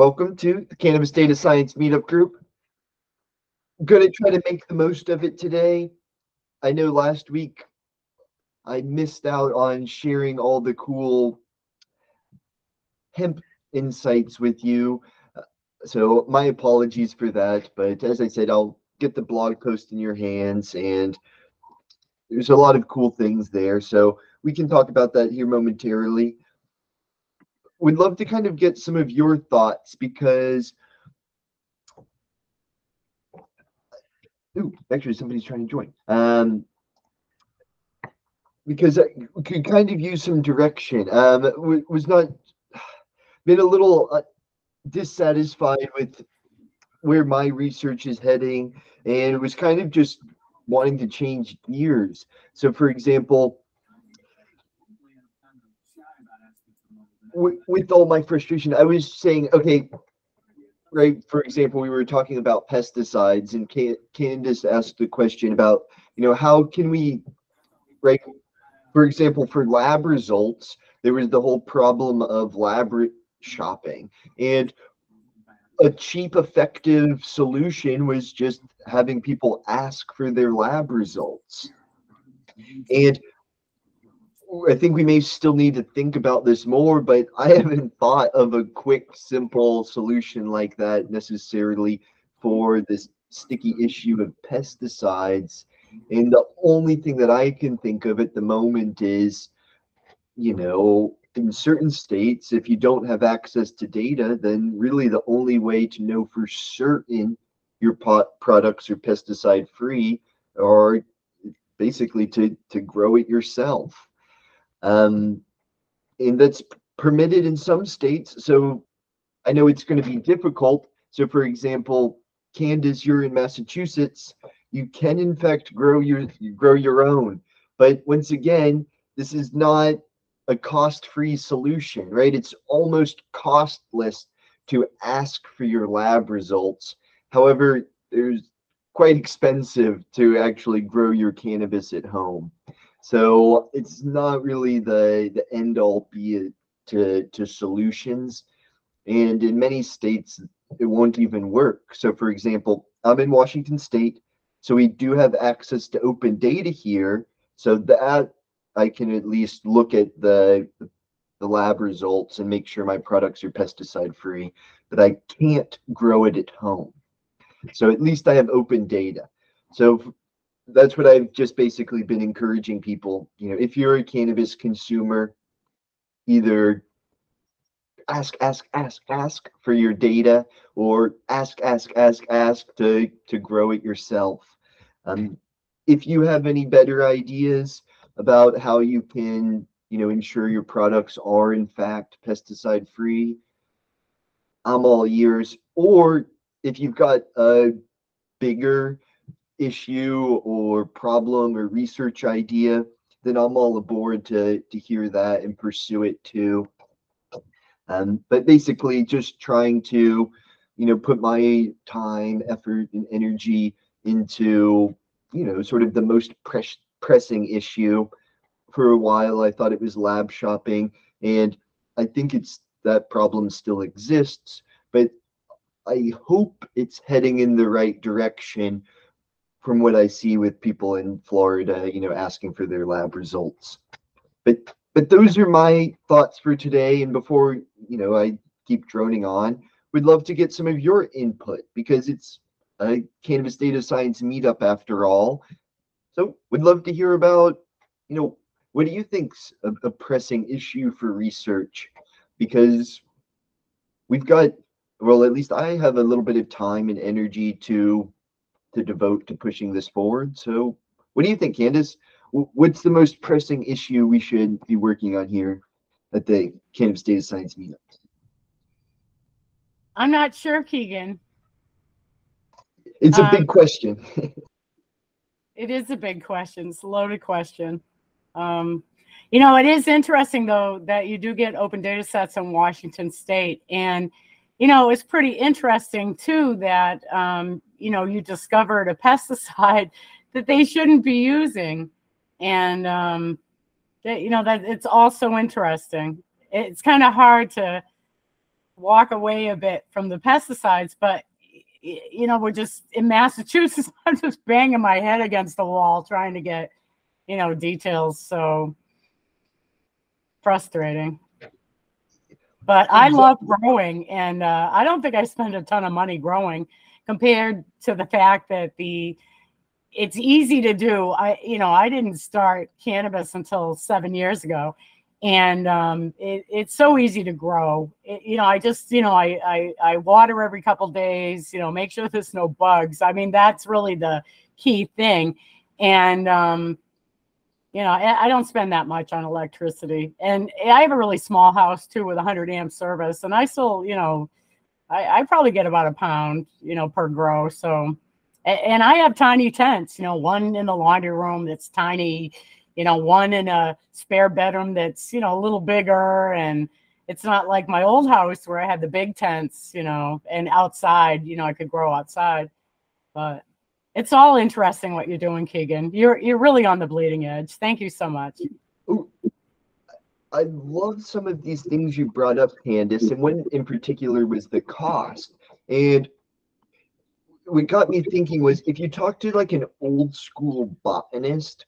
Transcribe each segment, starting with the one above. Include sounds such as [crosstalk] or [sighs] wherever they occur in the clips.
Welcome to the Cannabis Data Science Meetup Group. I'm going to try to make the most of it today. I know last week I missed out on sharing all the cool hemp insights with you. So my apologies for that. But as I said, I'll get the blog post in your hands and there's a lot of cool things there. So we can talk about that here momentarily. Would love to kind of get some of your thoughts because Ooh, actually somebody's trying to join. Um, because I could kind of use some direction. Um, was not [sighs] been a little uh, dissatisfied with where my research is heading, and was kind of just wanting to change gears. So, for example, with, all my frustration, I was saying, okay, right. For example, we were talking about pesticides, and Candace asked the question about, you know, how can we, right? For example, for lab results, there was the whole problem of lab shopping. And a cheap, effective solution was just having people ask for their lab results. And I think we may still need to think about this more, but I haven't thought of a quick, simple solution like that necessarily for this sticky issue of pesticides. And the only thing that I can think of at the moment is, you know, in certain states, if you don't have access to data, then really the only way to know for certain your pot products are pesticide free are basically to to grow it yourself. Um, and that's permitted in some states. So I know it's going to be difficult. So for example, Candace, you're in Massachusetts. You can in fact grow your grow your own. But once again, this is not a cost-free solution, right? It's almost costless to ask for your lab results. However, there's quite expensive to actually grow your cannabis at home. So it's not really the the end all be to to solutions. And in many states, it won't even work. So for example, I'm in Washington State, so we do have access to open data here. So that I can at least look at the the lab results and make sure my products are pesticide free, but I can't grow it at home. So at least I have open data. So that's what I've just basically been encouraging people. You know, if you're a cannabis consumer, either ask, ask, ask, ask for your data, or ask, ask, ask, ask to to grow it yourself. Um, if you have any better ideas, about how you can, you know, ensure your products are in fact pesticide free. I'm all ears. Or if you've got a bigger issue or problem or research idea, then I'm all aboard to to hear that and pursue it too. Um, but basically, just trying to, you know, put my time, effort, and energy into, you know, sort of the most precious pressing issue for a while. I thought it was lab shopping, and I think it's that problem still exists, but I hope it's heading in the right direction from what I see with people in Florida, you know, asking for their lab results. But but those are my thoughts for today. And before you know, I keep droning on, we'd love to get some of your input because it's a cannabis data science meetup after all. So we'd love to hear about, you know, what do you think's a, a pressing issue for research? Because we've got, well, at least I have a little bit of time and energy to to devote to pushing this forward. So, what do you think, Candace? What's the most pressing issue we should be working on here at the Cannabis Data Science Meetup? I'm not sure, Keegan. It's a um, big question. [laughs] It is a big question. It's a loaded question. Um, you know, it is interesting though that you do get open data sets in Washington State, and you know, it's pretty interesting too that um, you know you discovered a [laughs] pesticide that they shouldn't be using, and um, that you know that it's also interesting. It's kind of hard to walk away a bit from the pesticides, but you know, we're just in Massachusetts. [laughs] I'm just banging my head against the wall trying to get, you know, details. So frustrating. But I love growing, and uh, I don't think I spend a ton of money growing compared to the fact that the it's easy to do. I, you know, I didn't start cannabis until seven years ago, and um, it, it's so easy to grow. It, you know, I just, you know, I, I I water every couple days. You know, make sure there's no bugs. I mean, that's really the key thing, and um, you know, I, don't spend that much on electricity, and I have a really small house too with a hundred amp service, and I still, you know, I, I probably get about a pound, you know, per grow. So and I have tiny tents, you know, one in the laundry room that's tiny, you know, one in a spare bedroom that's, you know, a little bigger. And it's not like my old house where I had the big tents, you know, and outside, you know, I could grow outside. But it's all interesting what you're doing, Keegan. You're you're really on the bleeding edge. Thank you so much. I love some of these things you brought up, Candice, and one in particular was the cost. And what got me thinking was if you talk to like an old school botanist,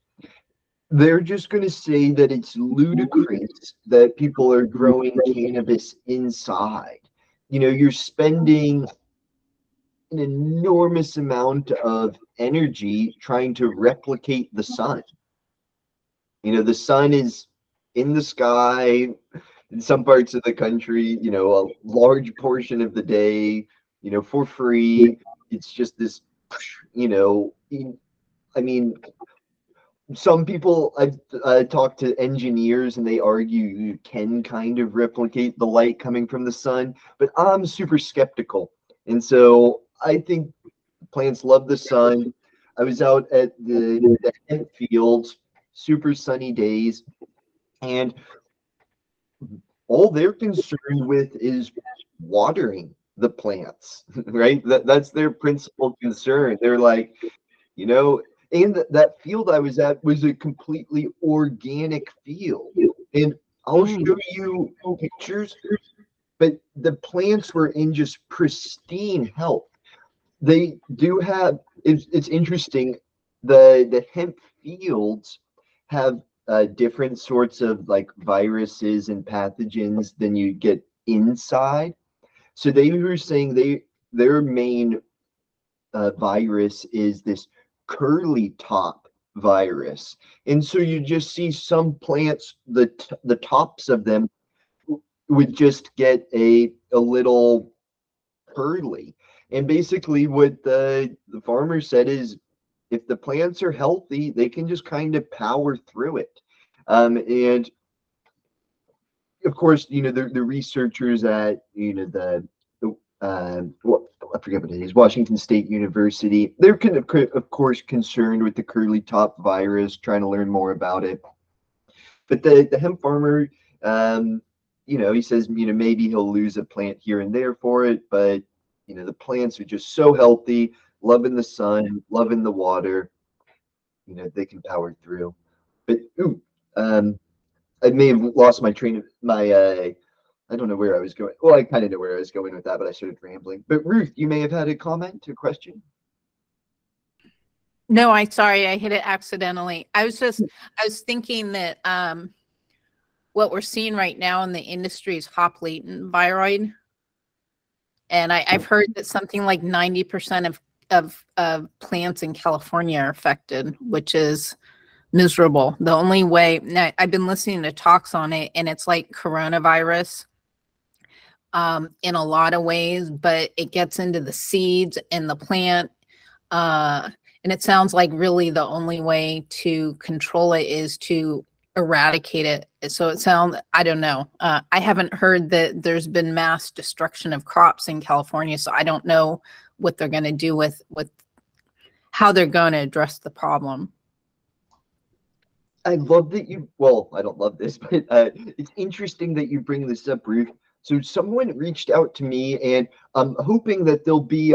they're just going to say that it's ludicrous that people are growing cannabis inside. You know, you're spending an enormous amount of energy trying to replicate the sun. You know, the sun is in the sky in some parts of the country, you know, a large portion of the day, you know, for free. It's just this, you know, I mean, some people I've uh, talked to engineers and they argue you can kind of replicate the light coming from the sun, but I'm super skeptical. And so I think plants love the sun. I was out at the, the hemp fields, super sunny days, and all they're concerned with is watering the plants, [laughs] right? That, that's their principal concern. They're like, you know, and th- that field I was at was a completely organic field. And I'll Mm. show you pictures, but the plants were in just pristine health. They do have, it's, it's interesting, the, the hemp fields have uh, different sorts of like viruses and pathogens than you get inside. So they were saying they their main uh, virus is this curly top virus, and so you just see some plants the t- the tops of them would just get a a little curly. And basically, what the the farmer said is, if the plants are healthy, they can just kind of power through it. Um, and of course, you know, the, the researchers at, you know, the, the uh, what, I forget what it is, Washington State University, they're kind of, of course, concerned with the curly top virus, trying to learn more about it. But the, the hemp farmer, um, you know, he says, you know, maybe he'll lose a plant here and there for it, but, you know, the plants are just so healthy, loving the sun, loving the water, you know, they can power through. But, ooh, um, I may have lost my train of my uh I don't know where I was going. Well, I kind of know where I was going with that, but I started rambling. But Ruth, you may have had a comment, a question. No, I sorry, I hit it accidentally. I was just I was thinking that um what we're seeing right now in the industry is hop latent viroid. And I, I've heard that something like 90% of, of of plants in California are affected, which is miserable. The only way I've been listening to talks on it and it's like coronavirus um in a lot of ways, but it gets into the seeds and the plant. Uh and it sounds like really the only way to control it is to eradicate it. So it sounds, I don't know. Uh, I haven't heard that there's been mass destruction of crops in California, so I don't know what they're going to do with with how they're going to address the problem. I love that you well, I don't love this, [laughs] but uh it's interesting that you bring this up, Ruth. So someone reached out to me and I'm hoping that they'll be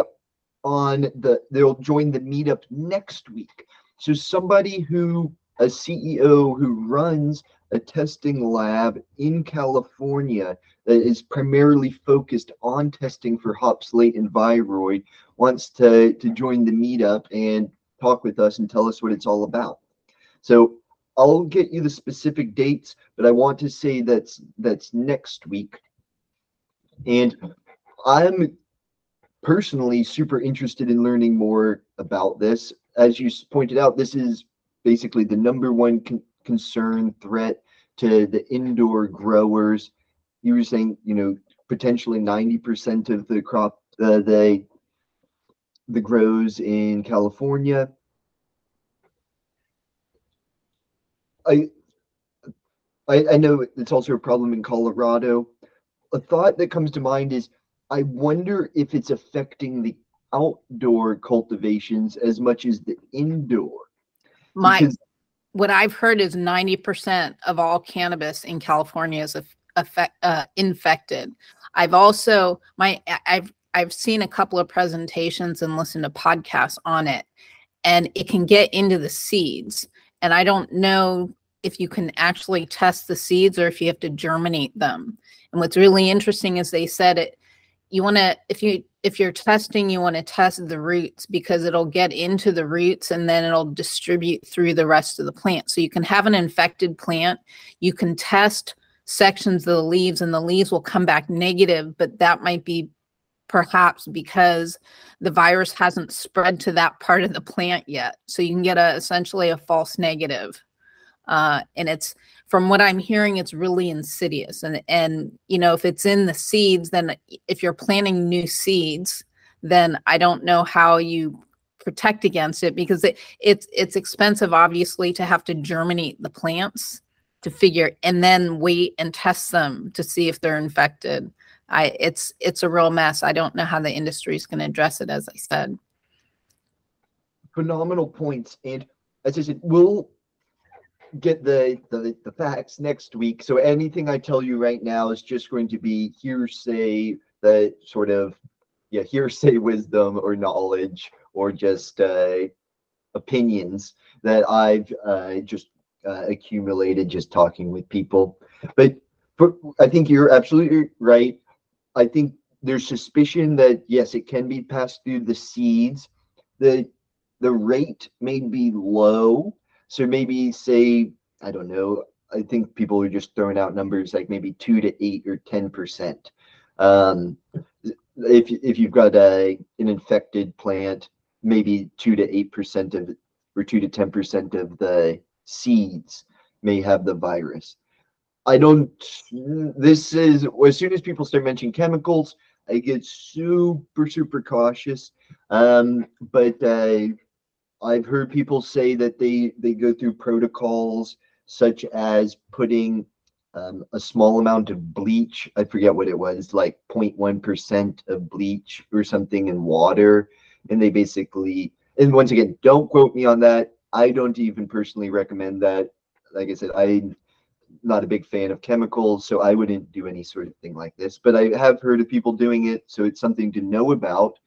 on the they'll join the meetup next week. So somebody who a CEO who runs a testing lab in California that is primarily focused on testing for hops and viroid wants to, to join the meetup and talk with us and tell us what it's all about. So I'll get you the specific dates, but I want to say that's that's next week. And I'm personally super interested in learning more about this. As you pointed out, this is basically the number one con concern threat to the indoor growers. You were saying, you know, potentially 90% of the crop, uh, the, the grows in California. I, I, I know it's also a problem in Colorado. A thought that comes to mind is I wonder if it's affecting the outdoor cultivations as much as the indoor. My [laughs] what I've heard is 90% of all cannabis in California is affect, uh, infected. I've also my I've I've seen a couple of presentations and listened to podcasts on it and it can get into the seeds and I don't know if you can actually test the seeds or if you have to germinate them. And what's really interesting is they said it you want to if you if you're testing you want to test the roots because it'll get into the roots and then it'll distribute through the rest of the plant. So you can have an infected plant you can test sections of the leaves and the leaves will come back negative but that might be perhaps because the virus hasn't spread to that part of the plant yet. So you can get a essentially a false negative uh, and it's from what I'm hearing, it's really insidious. And and you know, if it's in the seeds, then if you're planting new seeds, then I don't know how you protect against it because it, it's it's expensive, obviously, to have to germinate the plants to figure and then wait and test them to see if they're infected. I it's it's a real mess. I don't know how the industry is going to address it, as I said. Phenomenal points, and as I said, we'll get the, the the facts next week. So anything I tell you right now is just going to be hearsay, the sort of yeah hearsay [laughs] wisdom or knowledge or just uh, opinions that I've uh, just uh, accumulated just talking with people. But for, I think you're absolutely right. I think there's suspicion that yes, it can be passed through the seeds. The the rate may be low so maybe say, I don't know, I think people are just throwing out numbers like maybe two to eight or 10%. Um, if, if you've got a, an infected plant, maybe two to 8% of or two to 10% of the seeds may have the virus. I don't, this is, as soon as people start mentioning chemicals, I get super, super cautious. Um, but uh, I've heard people say that they they go through protocols such as putting um, a small amount of bleach. I forget what it was, like 0.1% of bleach or something in water. And they basically, and once again, don't quote me on that. I don't even personally recommend that. Like I said, I'm not a big fan of chemicals, so I wouldn't do any sort of thing like this. But I have heard of people doing it, so it's something to know about.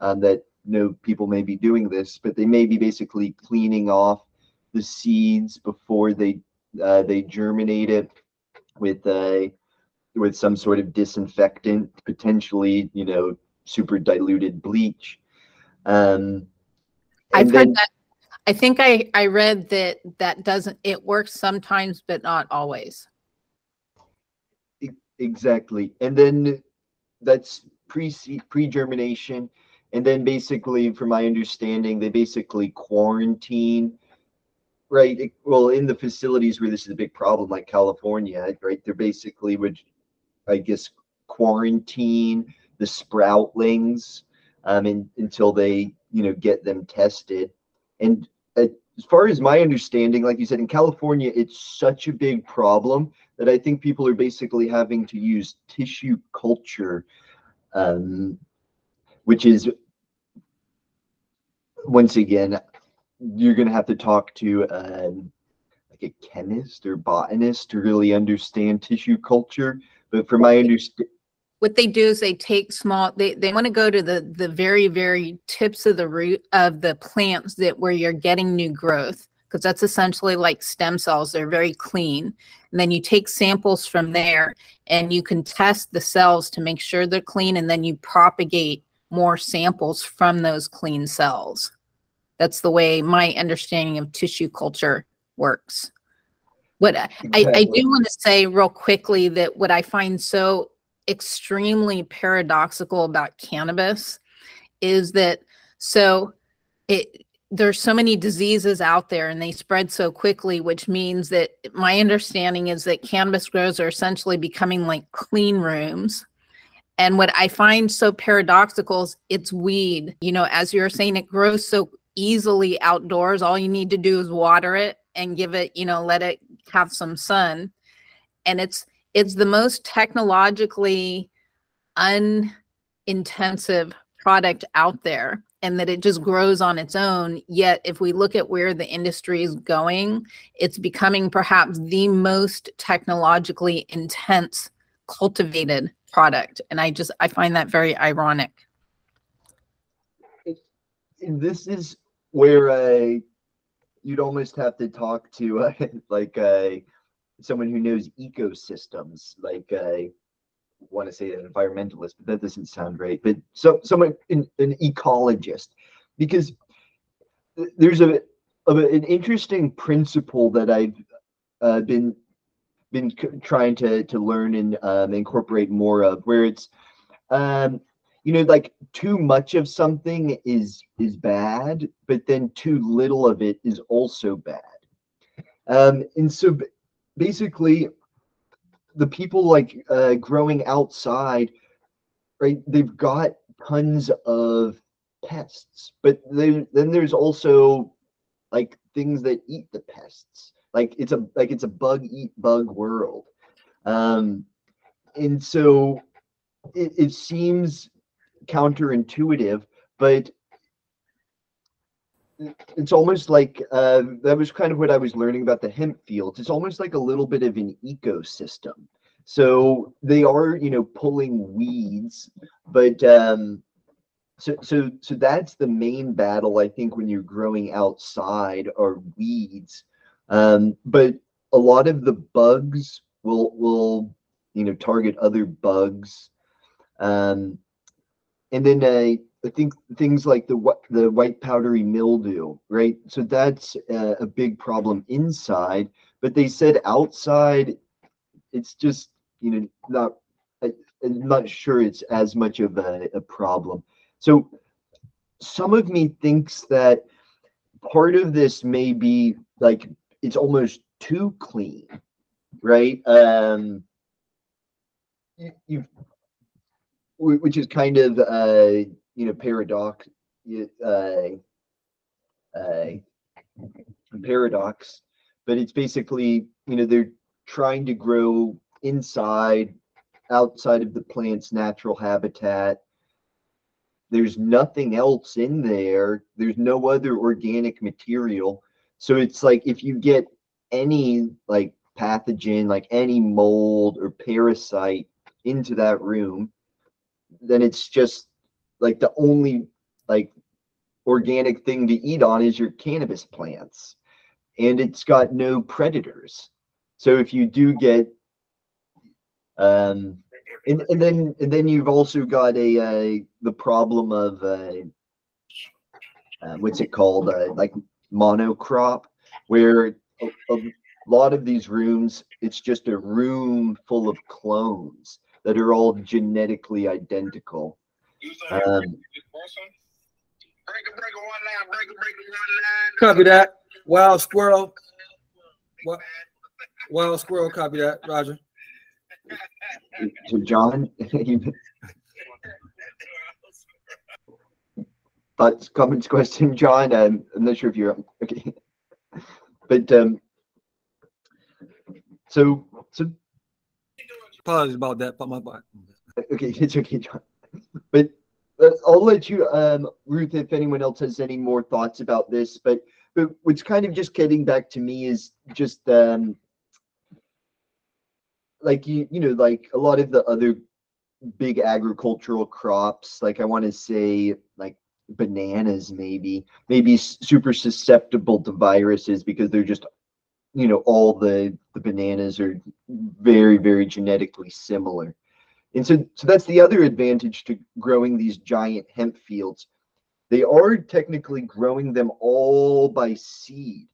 Um, that know people may be doing this, but they may be basically cleaning off the seeds before they uh, they germinate it with a with some sort of disinfectant, potentially you know super diluted bleach. Um, I've then, heard that. I think I I read that that doesn't it works sometimes, but not always. Exactly, and then that's pre pre germination and then basically from my understanding they basically quarantine right? Well in the facilities where this is a big problem like california right? They're basically would i guess quarantine the sproutlings um, in, until they you know get them tested. And as far as my understanding like you said in california it's such a big problem that i think people are basically having to use tissue culture um, which is once again you're going to have to talk to um, like a chemist or botanist to really understand tissue culture. But from my understanding what they do is they take small they, they want to go to the the very very tips of the root of the plants that where you're getting new growth because that's essentially like stem cells they're very clean. And and then you take samples from there and you can test the cells to make sure they're clean and then you propagate more samples from those clean cells that's the way my understanding of tissue culture works. What I, I, I do want to say real quickly that what i find so extremely paradoxical about cannabis is that so it there's so many diseases out there and they spread so quickly which means that my understanding is that cannabis grows are essentially becoming like clean rooms. And what i find so paradoxical is it's weed. You know as you were saying it grows so easily outdoors all you need to do is water it and give it you know let it have some sun. And it's it's the most technologically unintensive product out there and that it just grows on its own. Yet if we look at where the industry is going it's becoming perhaps the most technologically intense cultivated product. And i just i find that very ironic. This is where uh, you'd almost have to talk to uh, [laughs] like uh, someone who knows ecosystems, like uh, want to say an environmentalist, but that doesn't sound right. But so someone an, an ecologist, because there's a, a an interesting principle that I've uh, been been trying to to learn and um, incorporate more of, where it's um, you know like too much of something is is bad but then too little of it is also bad. Um and so basically the people like uh growing outside right they've got tons of pests but then then there's also like things that eat the pests. Like it's a like it's a bug eat bug world. Um and so it, it seems counterintuitive, but it's almost like uh, that was kind of what I was learning about the hemp fields. It's almost like a little bit of an ecosystem. So they are, you know, pulling weeds, but um, so so so that's the main battle I think when you're growing outside are weeds. Um, but a lot of the bugs will will you know target other bugs. Um, and then uh, I think things like the the white powdery mildew, right? So that's uh, a big problem inside. But they said outside, it's just you know not. I, I'm not sure it's as much of a, a problem. So some of me thinks that part of this may be like it's almost too clean, right? Um, you, you've wh- which is kind of uh you know paradox uh, uh paradox. But it's basically you know they're trying to grow inside outside of the plant's natural habitat. There's nothing else in there. There's no other organic material. So it's like if you get any like pathogen like any mold or parasite into that room then it's just like the only like organic thing to eat on is your cannabis plants. And it's got no predators. So if you do get um and, and then and then you've also got a uh, the problem of uh, uh, what's it called? Uh, like monocrop where a, a lot of these rooms it's just a room full of clones that are all genetically identical um, Copy that. Wild squirrel. What? Wild squirrel. Copy that. Roger. so john but comments question john um, i'm not sure if you're okay but um so so Apologies about that. But my bad. okay [laughs] it's okay john but uh, i'll let you um ruth if anyone else has any more thoughts about this but but what's kind of just getting back to me is just um like you you know like a lot of the other big agricultural crops like i want to say like bananas maybe maybe super susceptible to viruses because they're just you know, all the, the bananas are very, very genetically similar. And so, so that's the other advantage to growing these giant hemp fields. They are technically growing them all by seed.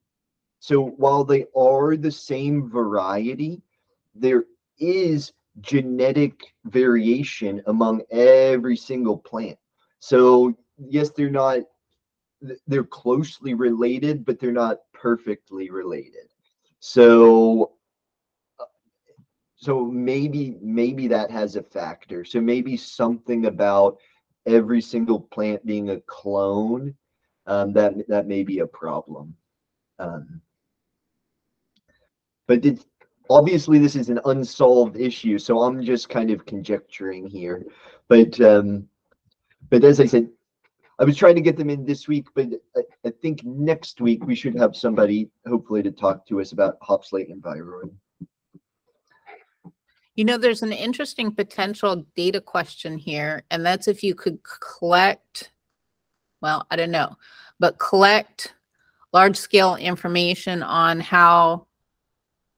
So while they are the same variety, there is genetic variation among every single plant. So yes, they're not they're closely related, but they're not perfectly related. So so maybe maybe that has a factor. So maybe something about every single plant being a clone um, that that may be a problem. Um, but it's obviously this is an unsolved issue, so I'm just kind of conjecturing here. But um, but as I said, I was trying to get them in this week, but I, I think next week we should have somebody hopefully to talk to us about hops latent viroid. You know, there's an interesting potential data question here, and that's if you could collect, well, I don't know, but collect large scale information on how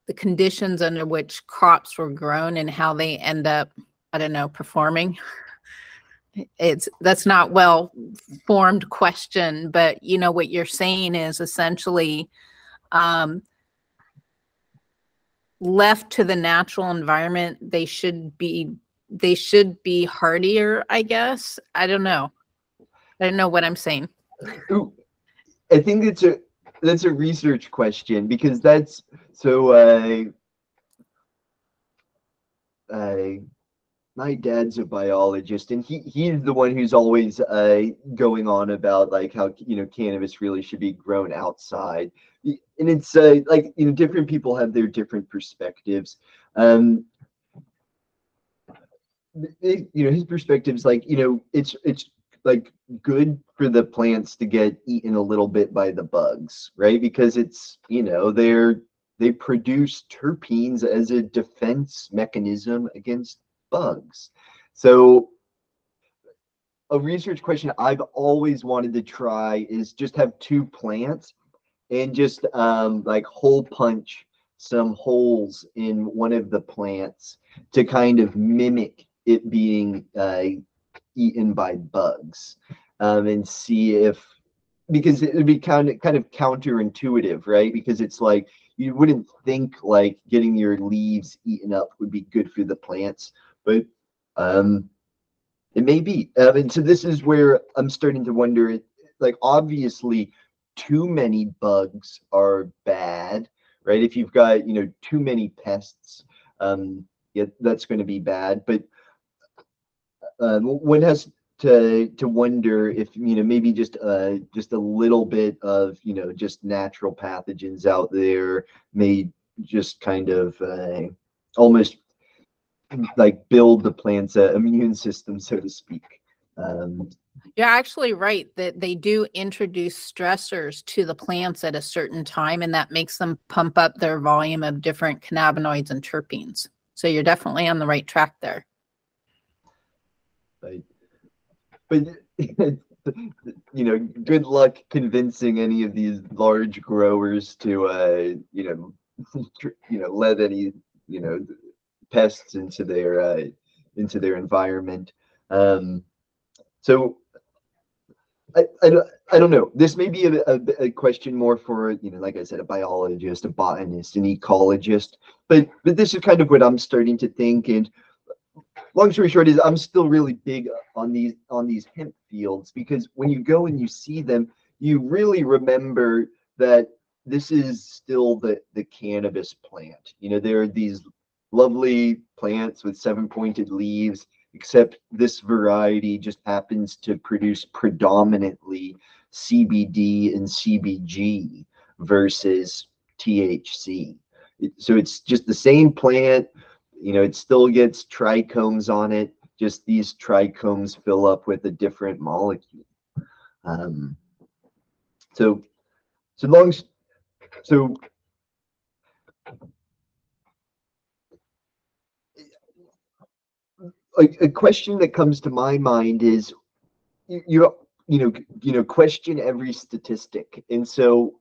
the conditions under which crops were grown and how they end up, I don't know, performing. [laughs] It's that's not well formed question, but you know what you're saying is essentially um, left to the natural environment, they should be they should be hardier, I guess. I don't know. I don't know what I'm saying. Ooh, I think it's a that's a research question because that's so uh, uh, my dad's a biologist and he he's the one who's always uh, going on about like how you know cannabis really should be grown outside. And it's uh, like you know different people have their different perspectives. Um it, you know his perspectives like you know it's it's like good for the plants to get eaten a little bit by the bugs right? Because it's you know they're they produce terpenes as a defense mechanism against bugs so a research question i've always wanted to try is just have two plants and just um, like hole punch some holes in one of the plants to kind of mimic it being uh, eaten by bugs um, and see if because it would be kind of kind of counterintuitive, right? Because it's like you wouldn't think like getting your leaves eaten up would be good for the plants, but um, it may be. Um, and so this is where I'm starting to wonder. Like obviously, too many bugs are bad, right? If you've got, you know, too many pests, um, yeah, that's going to be bad. But um, one has to to wonder if you know maybe just uh just a little bit of you know just natural pathogens out there may just kind of uh, almost like build the plant's uh, immune system, so to speak. Um, you're actually right that they do introduce stressors to the plants at a certain time, and that makes them pump up their volume of different cannabinoids and terpenes. So you're definitely on the right track there. Right. But [laughs] you know, good luck convincing any of these large growers to uh, you know, [laughs] you know, let any you know pests into their uh, into their environment. Um, so I, I, I don't know. This may be a, a, a, question more for, you know, like I said, a biologist, a botanist, an ecologist, but, but this is kind of what I'm starting to think. And long story short is I'm still really big on these, on these hemp fields because when you go and you see them, you really remember that this is still the, the cannabis plant. You know, there are these lovely plants with seven pointed leaves except this variety just happens to produce predominantly CBD and CBG versus THC. So it's just the same plant, you know, it still gets trichomes on it, just these trichomes fill up with a different molecule. Um, so, so long, so a, a question that comes to my mind is you, you you know you know question every statistic and so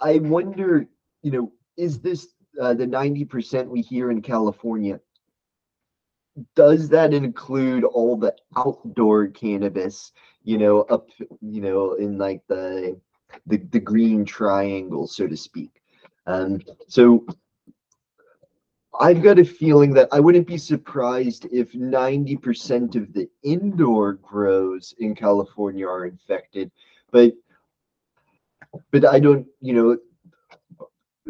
i wonder you know is this uh, the ninety percent we hear in California? Does that include all the outdoor cannabis? You know, up you know in like the the the green triangle, so to speak. Um, so I've got a feeling that I wouldn't be surprised if 90% of the indoor grows in California are infected, but but I don't, you know,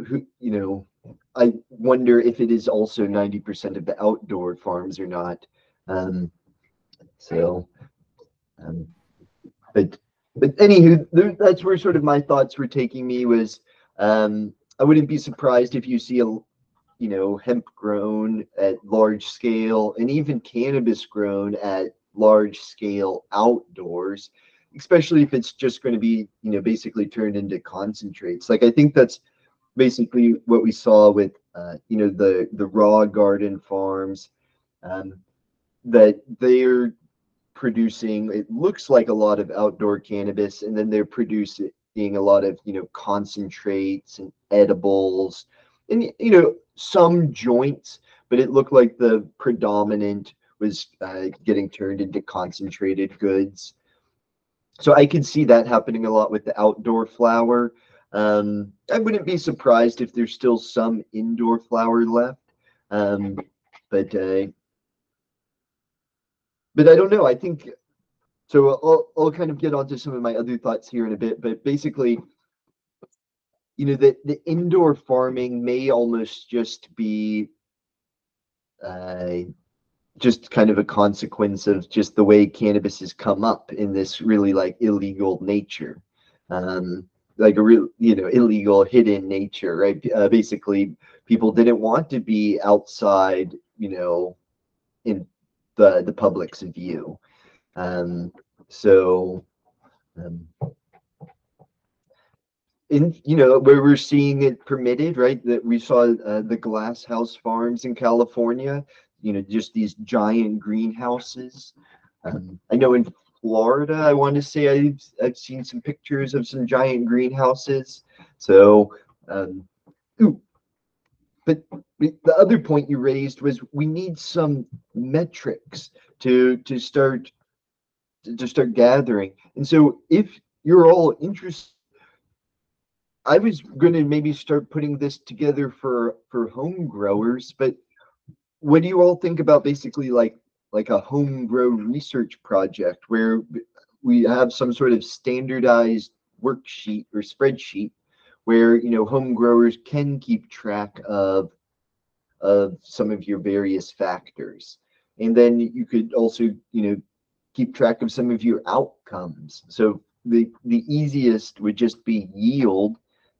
who, you know, I wonder if it is also 90% of the outdoor farms or not. Um, so, um, but but anywho, there, that's where sort of my thoughts were taking me was um, I wouldn't be surprised if you see a you know hemp grown at large scale and even cannabis grown at large scale outdoors especially if it's just going to be you know basically turned into concentrates. Like i think that's basically what we saw with uh, you know the the raw garden farms um, that they're producing it looks like a lot of outdoor cannabis and then they're producing a lot of you know concentrates and edibles. And you know some joints but it looked like the predominant was uh, getting turned into concentrated goods. So i could see that happening a lot with the outdoor flower. Um, i wouldn't be surprised if there's still some indoor flower left um, but uh, but i don't know. I think so I'll, I'll kind of get onto some of my other thoughts here in a bit but basically you know the, the indoor farming may almost just be uh, just kind of a consequence of just the way cannabis has come up in this really like illegal nature. Um, like a real you know illegal hidden nature right? Uh, basically people didn't want to be outside you know in the the public's view. Um, so um, in you know where we're seeing it permitted right? That we saw uh, the glass house farms in california you know just these giant greenhouses. Um, i know in florida i want to say I've, I've seen some pictures of some giant greenhouses. So um, ooh, but the other point you raised was we need some metrics to to start to start gathering. And so if you're all interested I was going to maybe start putting this together for for home growers, but what do you all think about basically like like a home grow research project where we have some sort of standardized worksheet or spreadsheet where you know home growers can keep track of of some of your various factors? And then you could also you know keep track of some of your outcomes. So the the easiest would just be yield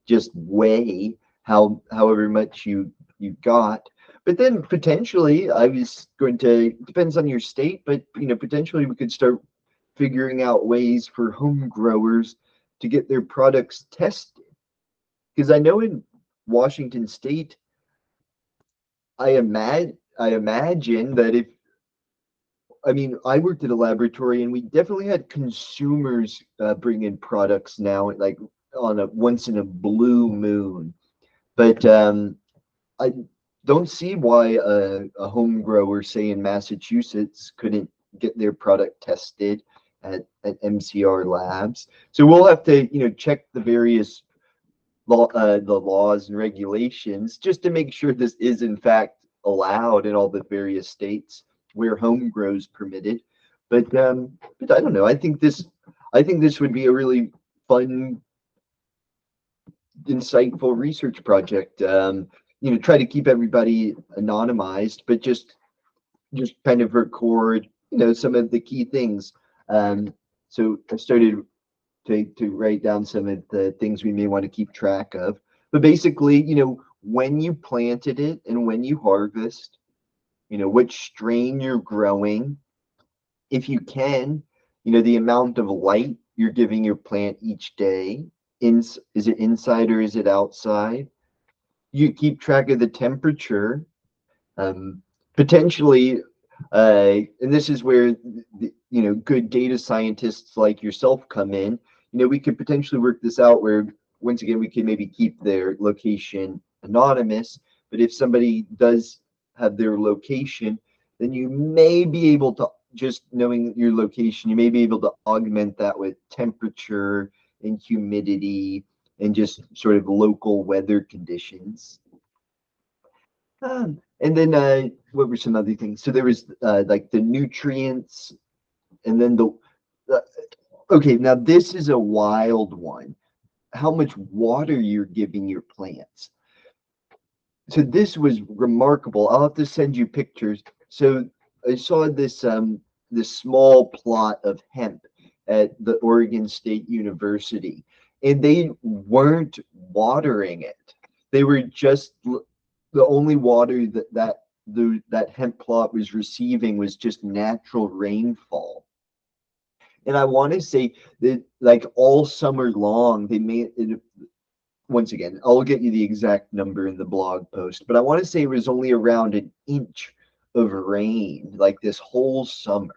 just weigh how however much you you got. But then potentially i was going to depends on your state but you know potentially we could start figuring out ways for home growers to get their products tested. Because i know in washington state i imagine i imagine that if I mean, I worked at a laboratory and we definitely had consumers uh, bring in products now, like on a once in a blue moon. But um, I don't see why a, a home grower, say in Massachusetts, couldn't get their product tested at, at MCR labs. So we'll have to, you know, check the various law, uh, the laws and regulations just to make sure this is in fact allowed in all the various states where home grows permitted. But um, but I don't know. I think this I think this would be a really fun, insightful research project. Um, you know, try to keep everybody anonymized, but just just kind of record, you know, some of the key things. Um, so I started to to write down some of the things we may want to keep track of. But basically, you know, when you planted it and when you harvest, you know, which strain you're growing. If you can, you know, the amount of light you're giving your plant each day. In, is it inside or is it outside? You keep track of the temperature. Um, potentially, uh, and this is where the, you know good data scientists like yourself come in. You know, we could potentially work this out where once again we can maybe keep their location anonymous, but if somebody does have their location, then you may be able to just knowing your location, you may be able to augment that with temperature and humidity and just sort of local weather conditions. Um, and then uh, what were some other things? So there was uh, like the nutrients, and then the. Uh, okay, now this is a wild one. How much water you're giving your plants. So this was remarkable. I'll have to send you pictures. So I saw this um this small plot of hemp at the Oregon State University, and they weren't watering it. They were just the only water that that the that hemp plot was receiving was just natural rainfall. And I want to say that like all summer long, they made it. Once again, I'll get you the exact number in the blog post, but I want to say it was only around an inch of rain like this whole summer.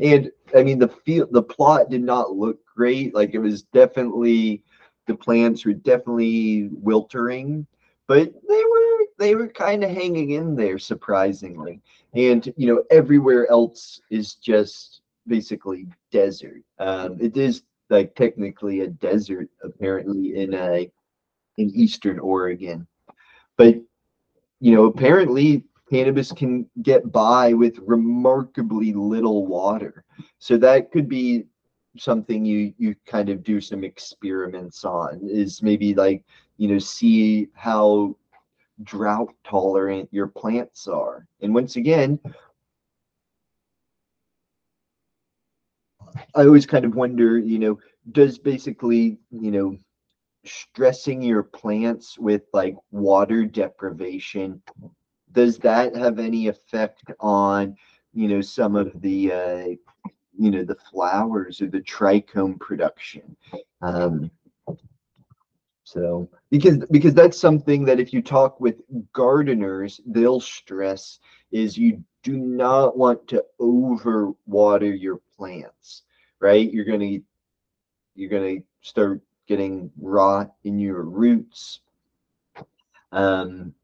And I mean, the field, the plot did not look great. Like it was definitely, the plants were definitely wiltering, but they were they were kind of hanging in there surprisingly. And you know, everywhere else is just basically desert. Um, it is like technically a desert apparently in a in eastern Oregon, but you know, apparently cannabis can get by with remarkably little water. So that could be something you you kind of do some experiments on is maybe like you know see how drought tolerant your plants are and once again i always kind of wonder you know does basically you know stressing your plants with like water deprivation does that have any effect on you know some of the uh, you know the flowers or the trichome production? Um, so because because that's something that if you talk with gardeners they'll stress is you do not want to over water your plants right? You're going to you're going to start getting rot in your roots. Um,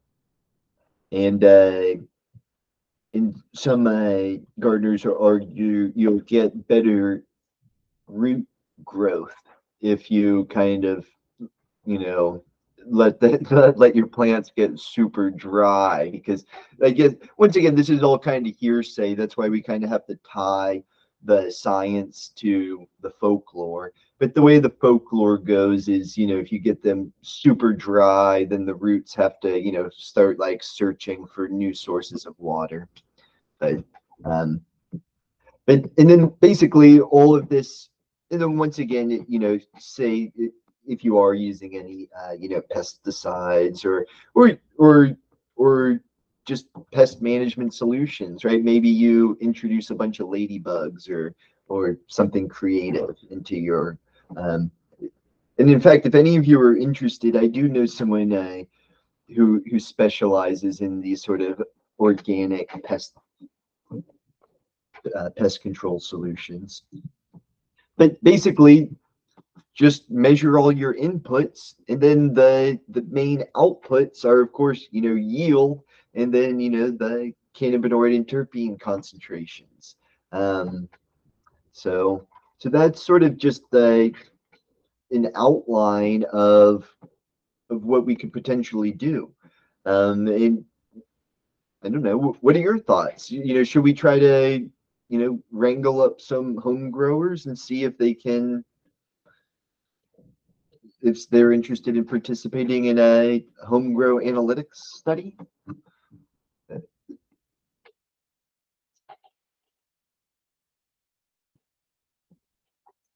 and uh, and some uh, gardeners argue you'll get better root growth if you kind of you know let the [laughs] let your plants get super dry because I guess once again this is all kind of hearsay that's why we kind of have to tie the science to the folklore. But the way the folklore goes is you know if you get them super dry then the roots have to you know start like searching for new sources of water. But um but and then basically all of this and then once again you know say if you are using any uh, you know pesticides or or or or just pest management solutions right? Maybe you introduce a bunch of ladybugs or or something creative into your um, and in fact if any of you are interested i do know someone uh, who who specializes in these sort of organic pest uh, pest control solutions. But basically just measure all your inputs and then the the main outputs are of course you know yield and then you know the cannabinoid and terpene concentrations. Um so so that's sort of just the an outline of of what we could potentially do. Um and i don't know what are your thoughts? You, know should we try to you know wrangle up some home growers and see if they can if they're interested in participating in a home grow analytics study.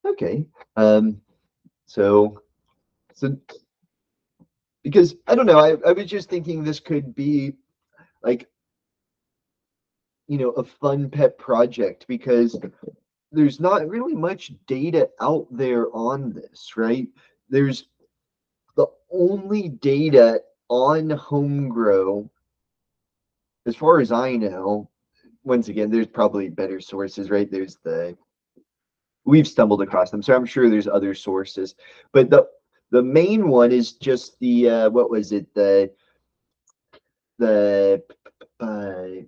Okay, um, so, so, because I don't know, I, I was just thinking this could be like, you know, a fun pet project because there's not really much data out there on this, right? there's the only data on home grow as far as i know once again there's probably better sources right there's the we've stumbled across them so i'm sure there's other sources but the the main one is just the uh, what was it the the uh,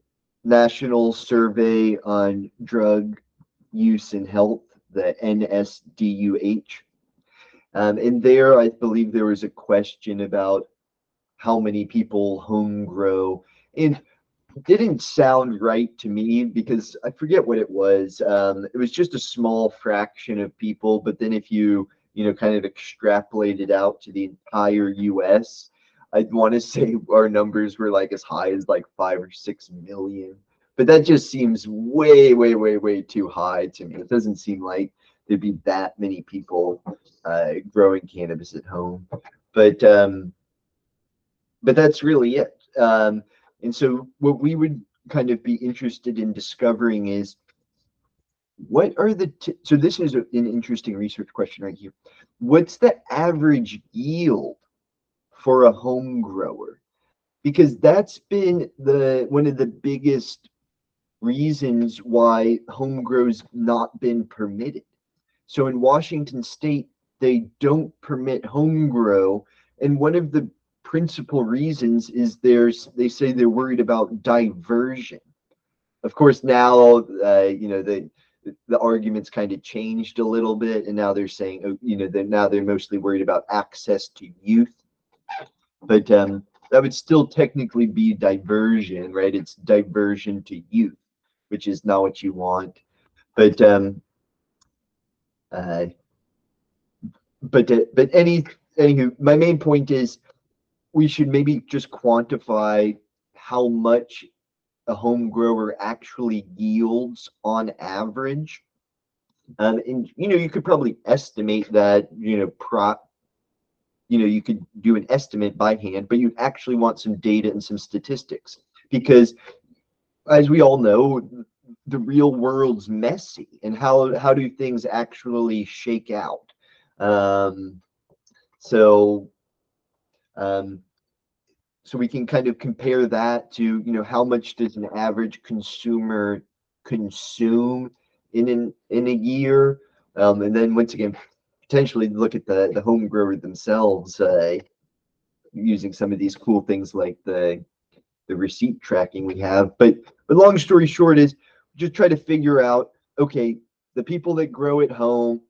National Survey on Drug Use and Health, the NSDUH. Um, and there, I believe there was a question about how many people home grow. And didn't sound right to me because I forget what it was. Um, it was just a small fraction of people. But then if you, you know, kind of extrapolate it out to the entire US, I'd want to [laughs] say our numbers were like as high as like five or six million. But that just seems way, way, way, way too high to me. It doesn't seem like there'd be that many people uh, growing cannabis at home. But um, but that's really it. Um, and so what we would kind of be interested in discovering is what are the t- so this is a- an interesting research question right here. What's the average yield for a home grower? Because that's been the one of the biggest reasons why home grow's not been permitted. So in Washington state, they don't permit home grow. And one of the principal reasons is there's they say they're worried about diversion. Of course, now uh, you know the the arguments kind of changed a little bit, and now they're saying oh, you know that now they're mostly worried about access to youth. But um, that would still technically be diversion, right? It's diversion to youth, which is not what you want. But um, uh, but uh, but any anywho, my main point is we should maybe just quantify how much a home grower actually yields on average. Um, and you know, you could probably estimate that, you know, prop you know, you could do an estimate by hand, but you actually want some data and some statistics because as we all know, the real world's messy and how how do things actually shake out? Um, so um, so we can kind of compare that to, you know, how much does an average consumer consume in an in a year? Um, and then once again, potentially look at the the home grower themselves uh, using some of these cool things like the the receipt tracking we have. But but long story short is just try to figure out okay the people that grow at home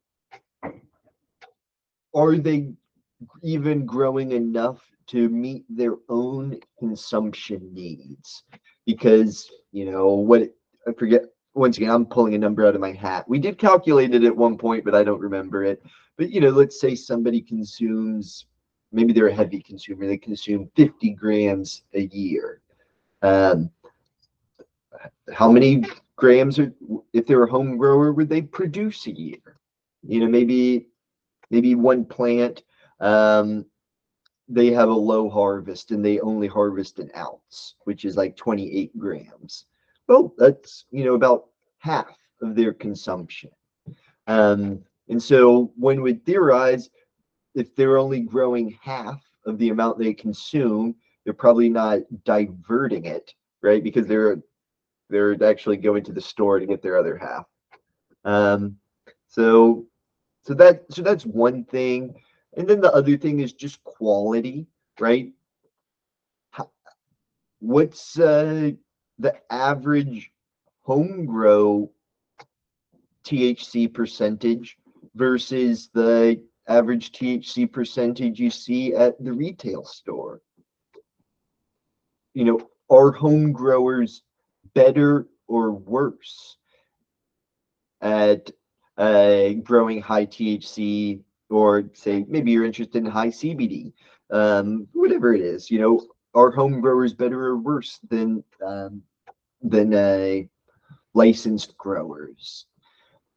are they even growing enough to meet their own consumption needs. Because you know what i forget once again i'm pulling a number out of my hat. We did calculate it at one point but i don't remember it. But you know let's say somebody consumes maybe they're a heavy consumer they consume 50 grams a year. Um, how many grams are, if they're a home grower would they produce a year? You know maybe maybe one plant um, they have a low harvest and they only harvest an ounce, which is like 28 grams. Well, that's, you know, about half of their consumption. Um, and so one would theorize if they're only growing half of the amount they consume, they're probably not diverting it, right? Because they're they're actually going to the store to get their other half. Um, so so that so that's one thing. And then the other thing is just quality, right? What's uh, the average home grow THC percentage versus the average THC percentage you see at the retail store? You know, are home growers better or worse at uh, growing high THC or say maybe you're interested in high CBD, um, whatever it is. You know, are home growers better or worse than um, than uh, licensed growers?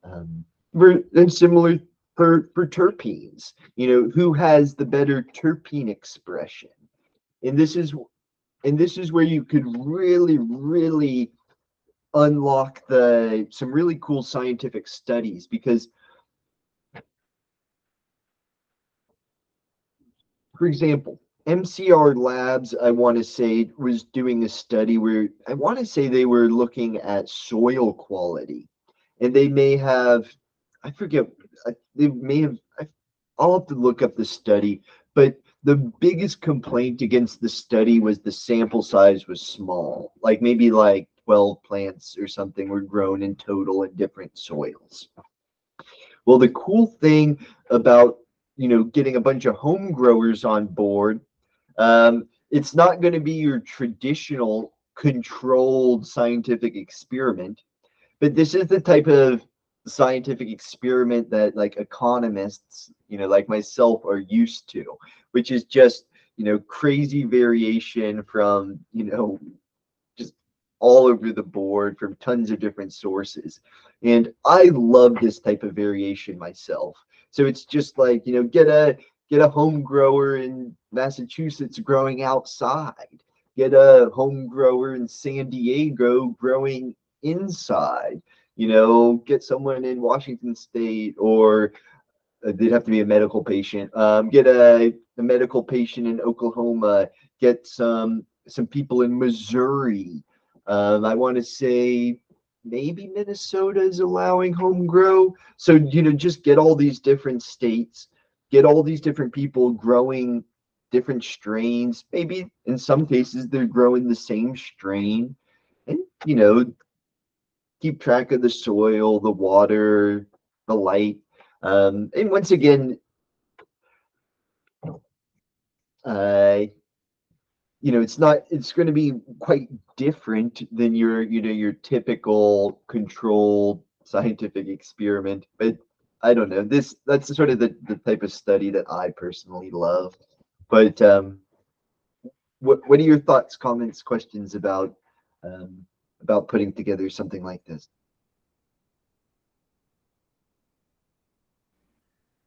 Um, and similar for for terpenes. You know, who has the better terpene expression? And this is and this is where you could really, really unlock the some really cool scientific studies because for example, MCR Labs, I want to say, was doing a study where I want to say they were looking at soil quality. And they may have, I forget, they may have, I'll have to look up the study, but the biggest complaint against the study was the sample size was small, like maybe like 12 plants or something were grown in total in different soils. Well, the cool thing about you know getting a bunch of home growers on board, um, it's not going to be your traditional controlled scientific experiment, but this is the type of scientific experiment that like economists, you know, like myself are used to, which is just, you know, crazy variation from, you know, just all over the board from tons of different sources. And I love this type of variation myself. So it's just like, you know, get a get a home grower in Massachusetts growing outside. Get a home grower in San Diego growing inside you know, get someone in Washington State or uh, they'd have to be a medical patient. Um, get a, a medical patient in Oklahoma. Get some some people in Missouri. Um, I want to say maybe Minnesota is allowing home grow. So you know, just get all these different states, get all these different people growing different strains. Maybe in some cases they're growing the same strain, and you know, keep track of the soil, the water, the light. Um, and once again, uh, you know, it's not, it's going to be quite different than your, you know, your typical controlled scientific experiment. But I don't know, this, that's sort of the, the type of study that I personally love. But um, what, what are your thoughts, comments, questions about um, about putting together something like this?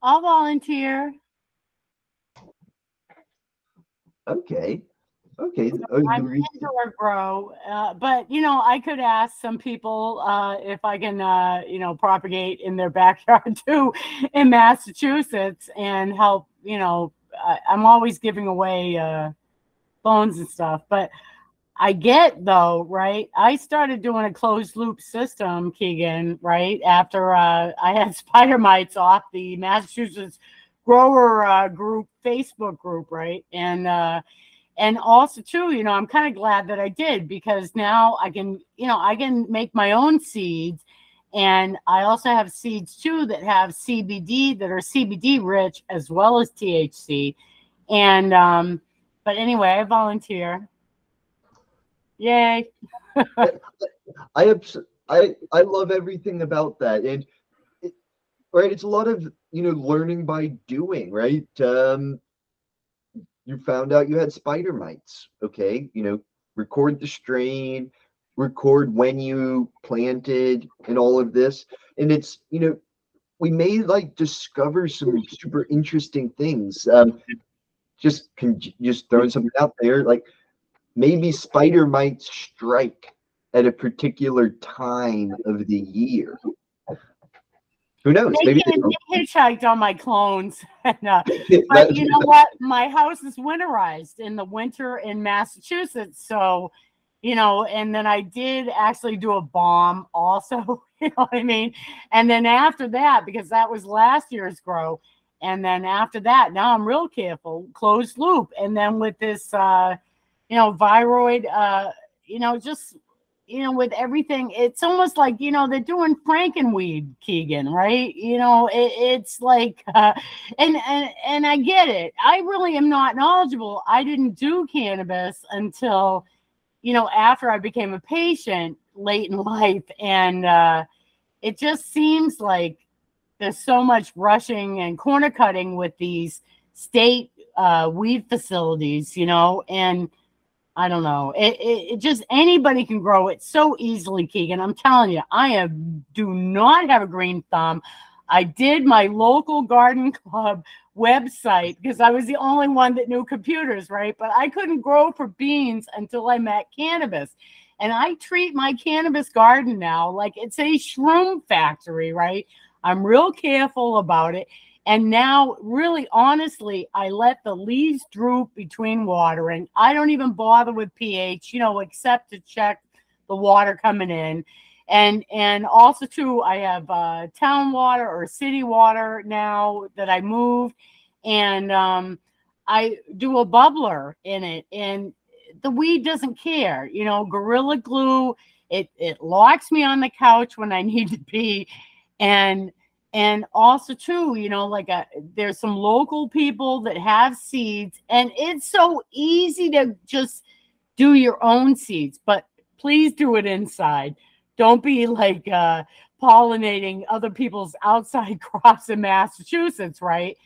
I'll volunteer. Okay. Okay. I'm indoor grow, uh, but you know, I could ask some people uh, if I can, uh, you know, propagate in their [laughs] backyard too, in Massachusetts, and help. You know, I, am always giving away uh, phones and stuff, but I get though, right? I started doing a closed loop system, Keegan, right? After uh, I had [laughs] spider mites off the Massachusetts grower uh, group Facebook group, right? And uh, and also too, you know, I'm kind of glad that I did because now I can, you know, I can make my own seeds, and I also have seeds too that have CBD that are CBD rich as well as THC, and um, but anyway, I volunteer. Yay. [laughs] I I I love everything about that. And right, it's a lot of, you know, learning by doing, right? Um you found out you had spider mites, okay? You know, record the strain, record when you planted and all of this. And it's, you know, we may like discover some super interesting things. Um just can just throwing something out there like maybe spider mites strike at a particular time of the year. Who knows? They, maybe they hitchhiked on my clones. [laughs] and, uh, [laughs] but you know what? My house is winterized in the winter in Massachusetts. So, you know, and then I did actually do a bomb also, [laughs] you know what I mean? And then after that, because that was last year's grow, and then after that, now I'm real careful, closed loop. And then with this uh you know, viroid, uh, you know, just you know, with everything, it's almost like you know they're doing Frankenweed, Keegan, right? You know, it, it's like, [laughs] uh, and and and I get it. I really am not knowledgeable. I didn't do cannabis until, you know, after I became a patient late in [laughs] life, and uh, it just seems like there's so much rushing and corner cutting with these state uh, weed facilities, you know, and I don't know. It, it, it, just anybody can grow it so easily, Keegan. I'm telling you, I have do not have a green thumb. I did my local garden [laughs] club website because I was the only one that knew computers, right? But I couldn't grow for beans until I met cannabis. And I treat my cannabis garden now like it's a shroom factory, right? I'm real careful about it. And now, really honestly, I let the leaves droop between watering. I don't even bother with pH, you know, except to check the water coming in. And and also too, I have uh, town water or city water now that I moved, and um, I do a bubbler in it and the weed doesn't care. You know, Gorilla Glue, it it locks me on the couch when I [laughs] need to be. And and also too, you know, like a, there's some local people that have seeds and it's so easy to just do your own seeds, but please do it inside. Don't be like uh pollinating other people's [laughs] outside crops in Massachusetts, right?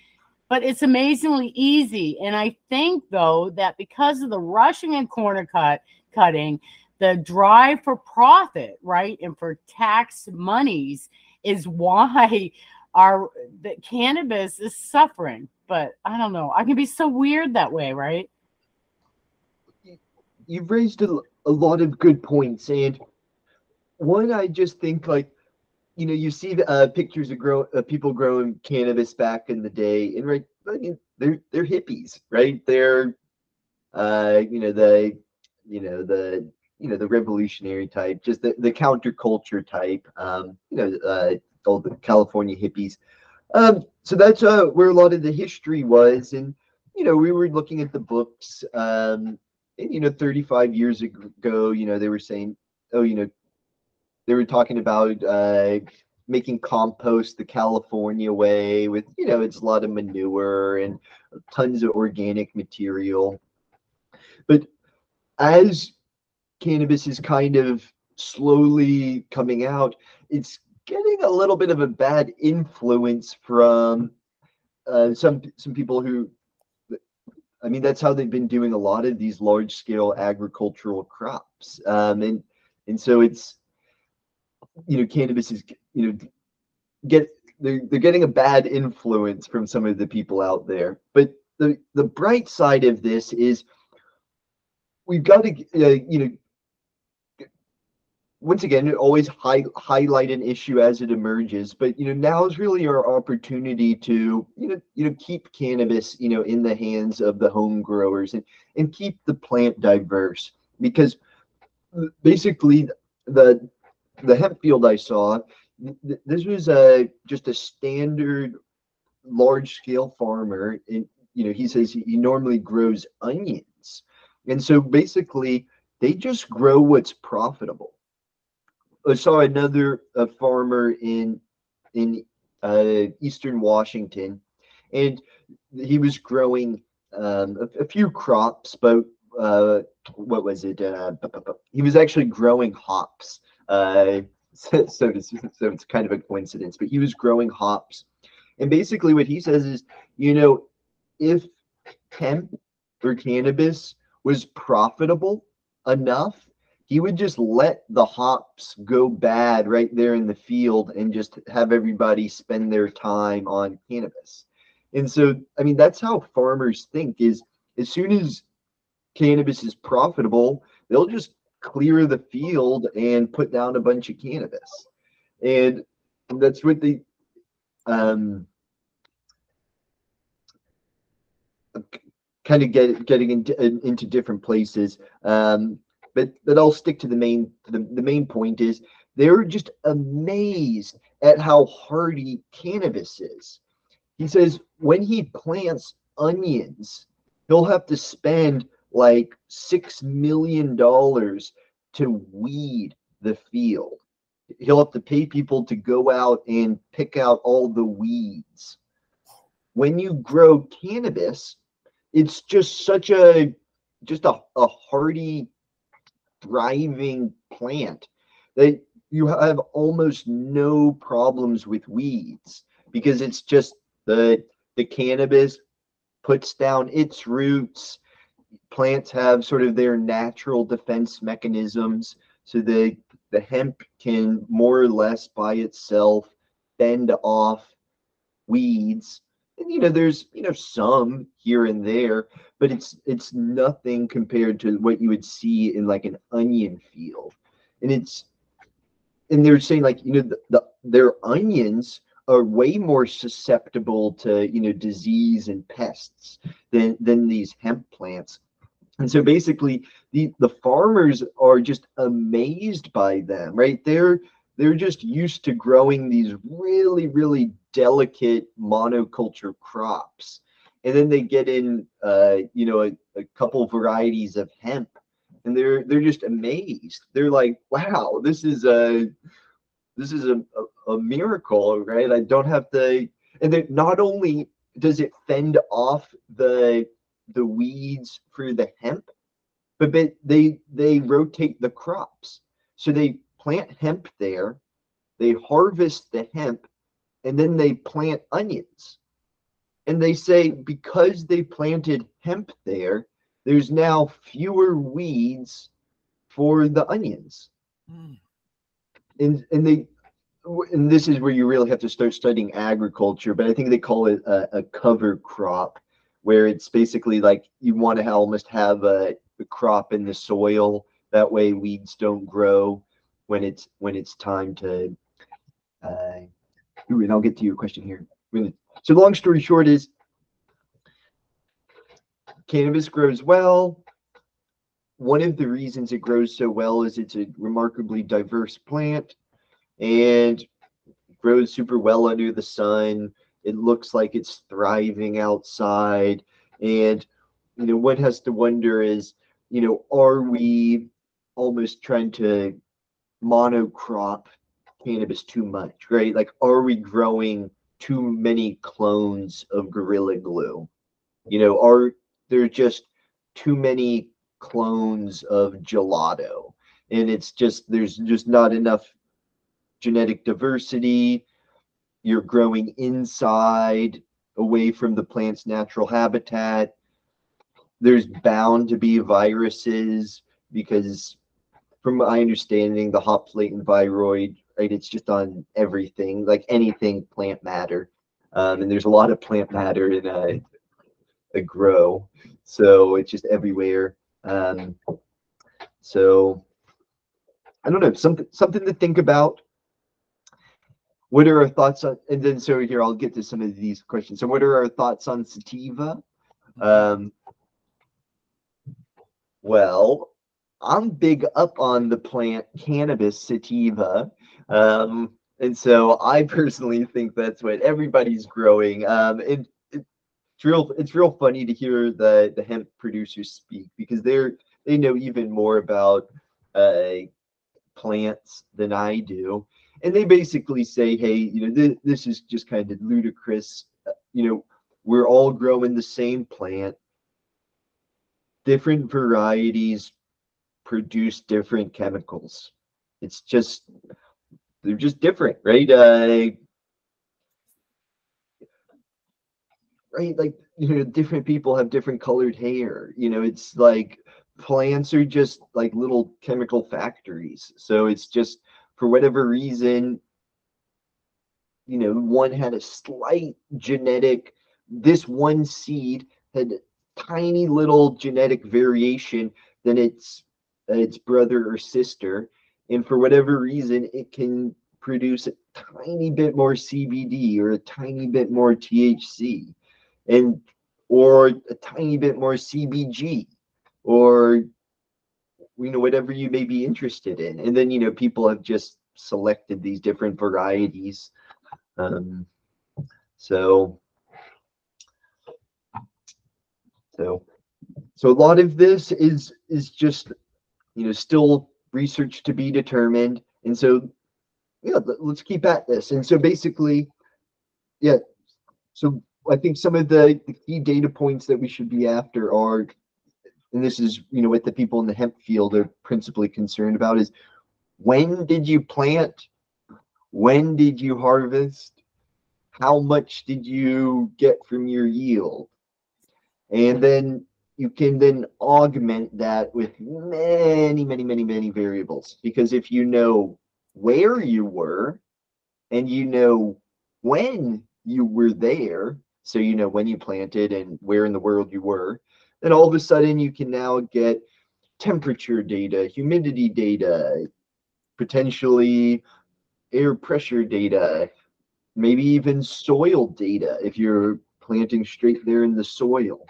But it's amazingly easy. And I think though that because of the rushing and corner cut cutting, the drive for profit, right, and for tax monies is why our the cannabis is suffering. But I don't know. I can be so weird that way, right? You've raised a, a lot of good points, and one I just think like you know, you see uh, pictures of grow uh, people growing cannabis back in the day, and right, I mean, they're they're hippies, right? They're, uh, you know, the, you know, the, you know, the revolutionary type, just the the counterculture type, um, you know, uh, all the California hippies. Um, so that's uh where a lot of the history was, and you know, we were looking at the books, um, and you know, 35 years ago, you know, they were saying, oh, you know, they were talking about uh, making compost the California way with, you know, it's a lot of manure and tons of organic material. But as cannabis is kind of slowly coming out, it's getting a little bit of a bad influence from uh, some some people who I mean, that's how they've been doing a lot of these large scale agricultural crops. Um, and, and so it's, you know, cannabis is, you know, get they're, they're getting a bad influence from some of the people out there. But the the bright side of this is we've got to, uh, you know, once again, always high, highlight an issue as it emerges. But you know, now is really our opportunity to you know you know keep cannabis you know in the hands of the home growers and and keep the plant diverse because basically the the hemp field I saw, th- this was a just a standard large scale farmer. And you know, he says he normally grows onions, and so basically they just grow what's profitable. I saw another farmer in in uh, eastern Washington, and he was growing um, a, a few crops, but uh, what was it? Uh, he was actually growing hops. Uh, [laughs] so, so, so it's kind of a coincidence, but he was growing hops. And basically, what he says is, you know, if hemp or cannabis was profitable enough, he would just let the hops go bad right there in the field and just have everybody spend their time on cannabis. And so, I mean, that's how farmers think is as soon as cannabis is profitable, they'll just clear the field and put down a bunch of cannabis. And that's what the um, kind of get getting into into different places. Um, but but I'll stick to the main the, the main point is they're just amazed at how hardy cannabis is. He says when he plants onions, he'll have to spend like six million dollars to weed the field. He'll have to pay people to go out and pick out all the weeds. When you grow cannabis, it's just such a just a, a hardy, thriving plant that you have almost no problems with weeds because it's just the the cannabis puts down its roots. Plants have sort of their natural defense mechanisms so the the hemp can more or less by itself fend off weeds and you know there's you know some here and there but it's it's nothing compared to what you would see in like an onion field. And it's and they're saying like you know the, the their onions are way more susceptible to you know disease and pests than than these hemp plants. And so basically the the farmers are just amazed by them right? They're they're just used to growing these really really delicate monoculture crops and then they get in, uh, you know, a, a couple varieties of hemp, and they're they're just amazed. They're like, "Wow, this is a this is a, a, a miracle, right? I don't have to." And then not only does it fend off the the weeds for the hemp, but, but they they rotate the crops. So they plant hemp there, they harvest the hemp, and then they plant onions. And they say because they planted hemp there, there's now fewer weeds for the onions. Mm. And and they and this is where you really have to start studying agriculture, but I think they call it a, a cover crop, where it's basically like you want to almost have a, a crop in the soil. That way weeds don't grow when it's when it's time to uh, and I'll get to your question here. Really. So long story short is cannabis grows well. One of the reasons it grows so well is it's a remarkably diverse plant and grows super well under the sun. It looks like it's thriving outside. And, you know, one has to wonder is, you know, are we almost trying to monocrop cannabis too much, right? Like, are we growing too many clones of Gorilla Glue? You know, are there just too many clones of gelato? And it's just, there's just not enough genetic diversity. You're growing inside, away from the plant's natural habitat. There's bound to be viruses because, from my understanding, the hop latent viroid, right? It's just on everything, like anything plant matter. Um, and there's a lot of plant matter in a, a grow, so it's just everywhere. Um, so I don't know, something something to think about what are our thoughts on and then so here i'll get to some of these questions so what are our thoughts on sativa um well i'm big up on the plant cannabis sativa um and so i [laughs] personally think that's what everybody's growing um and it's real it's real funny to hear the the hemp producers speak because they're they know even more about uh plants than i do and they basically say, hey, you know, th- this is just kind of ludicrous. Uh, you know, we're all growing the same plant. Different varieties produce different chemicals. It's just they're just different, right? Uh, right, like you know, different people have different colored hair. You know, it's like plants are just like little chemical factories. So it's just for whatever reason, you know, one had a slight genetic, this one seed had tiny little genetic variation than its its brother or sister, and for whatever reason, it can produce a tiny bit more CBD or a tiny bit more THC, and or a tiny bit more CBG, or you know whatever you may be interested in. And then you know people have just selected these different varieties. Um, so so so a lot of this is is just you know still research to be determined. And so yeah let's keep at this. And so basically yeah so i think some of the, the key data points that we should be after are and this is you know what the people in the hemp field are principally concerned about is when did you plant? When did you harvest? How much did you get from your yield? And then you can then augment that with many many many many variables because if you know where you were and you know when you were there so you know when you planted and where in the world you were then all of a sudden you can now get temperature data, humidity data, potentially air pressure data, maybe even soil data if you're planting straight there in the soil.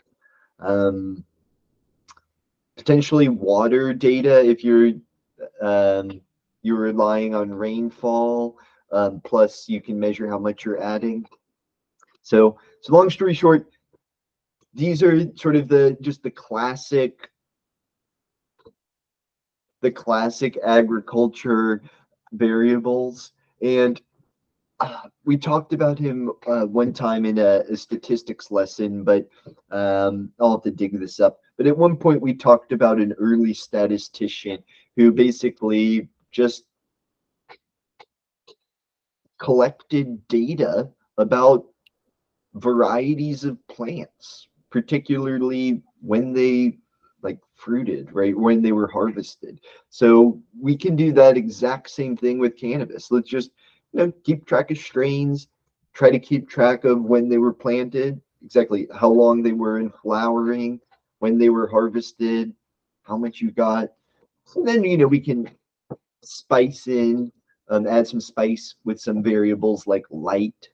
Um, potentially water data if you're um, you're relying on rainfall. Um, plus, you can measure how much you're adding. So, so long story short, these are sort of the just the classic the classic agriculture variables and uh, we talked about him uh, one time in a, a statistics lesson but um, i'll have to dig this up but at one point we talked about an early statistician who basically just collected data about varieties of plants, particularly when they like fruited, right? When they were harvested. So we can do that exact same thing with cannabis. Let's just you know keep track of strains, try to keep track of when they were planted, exactly how long they were in flowering, when they were harvested, how much you got. So then you know we can spice in, um, add some spice with some variables like light,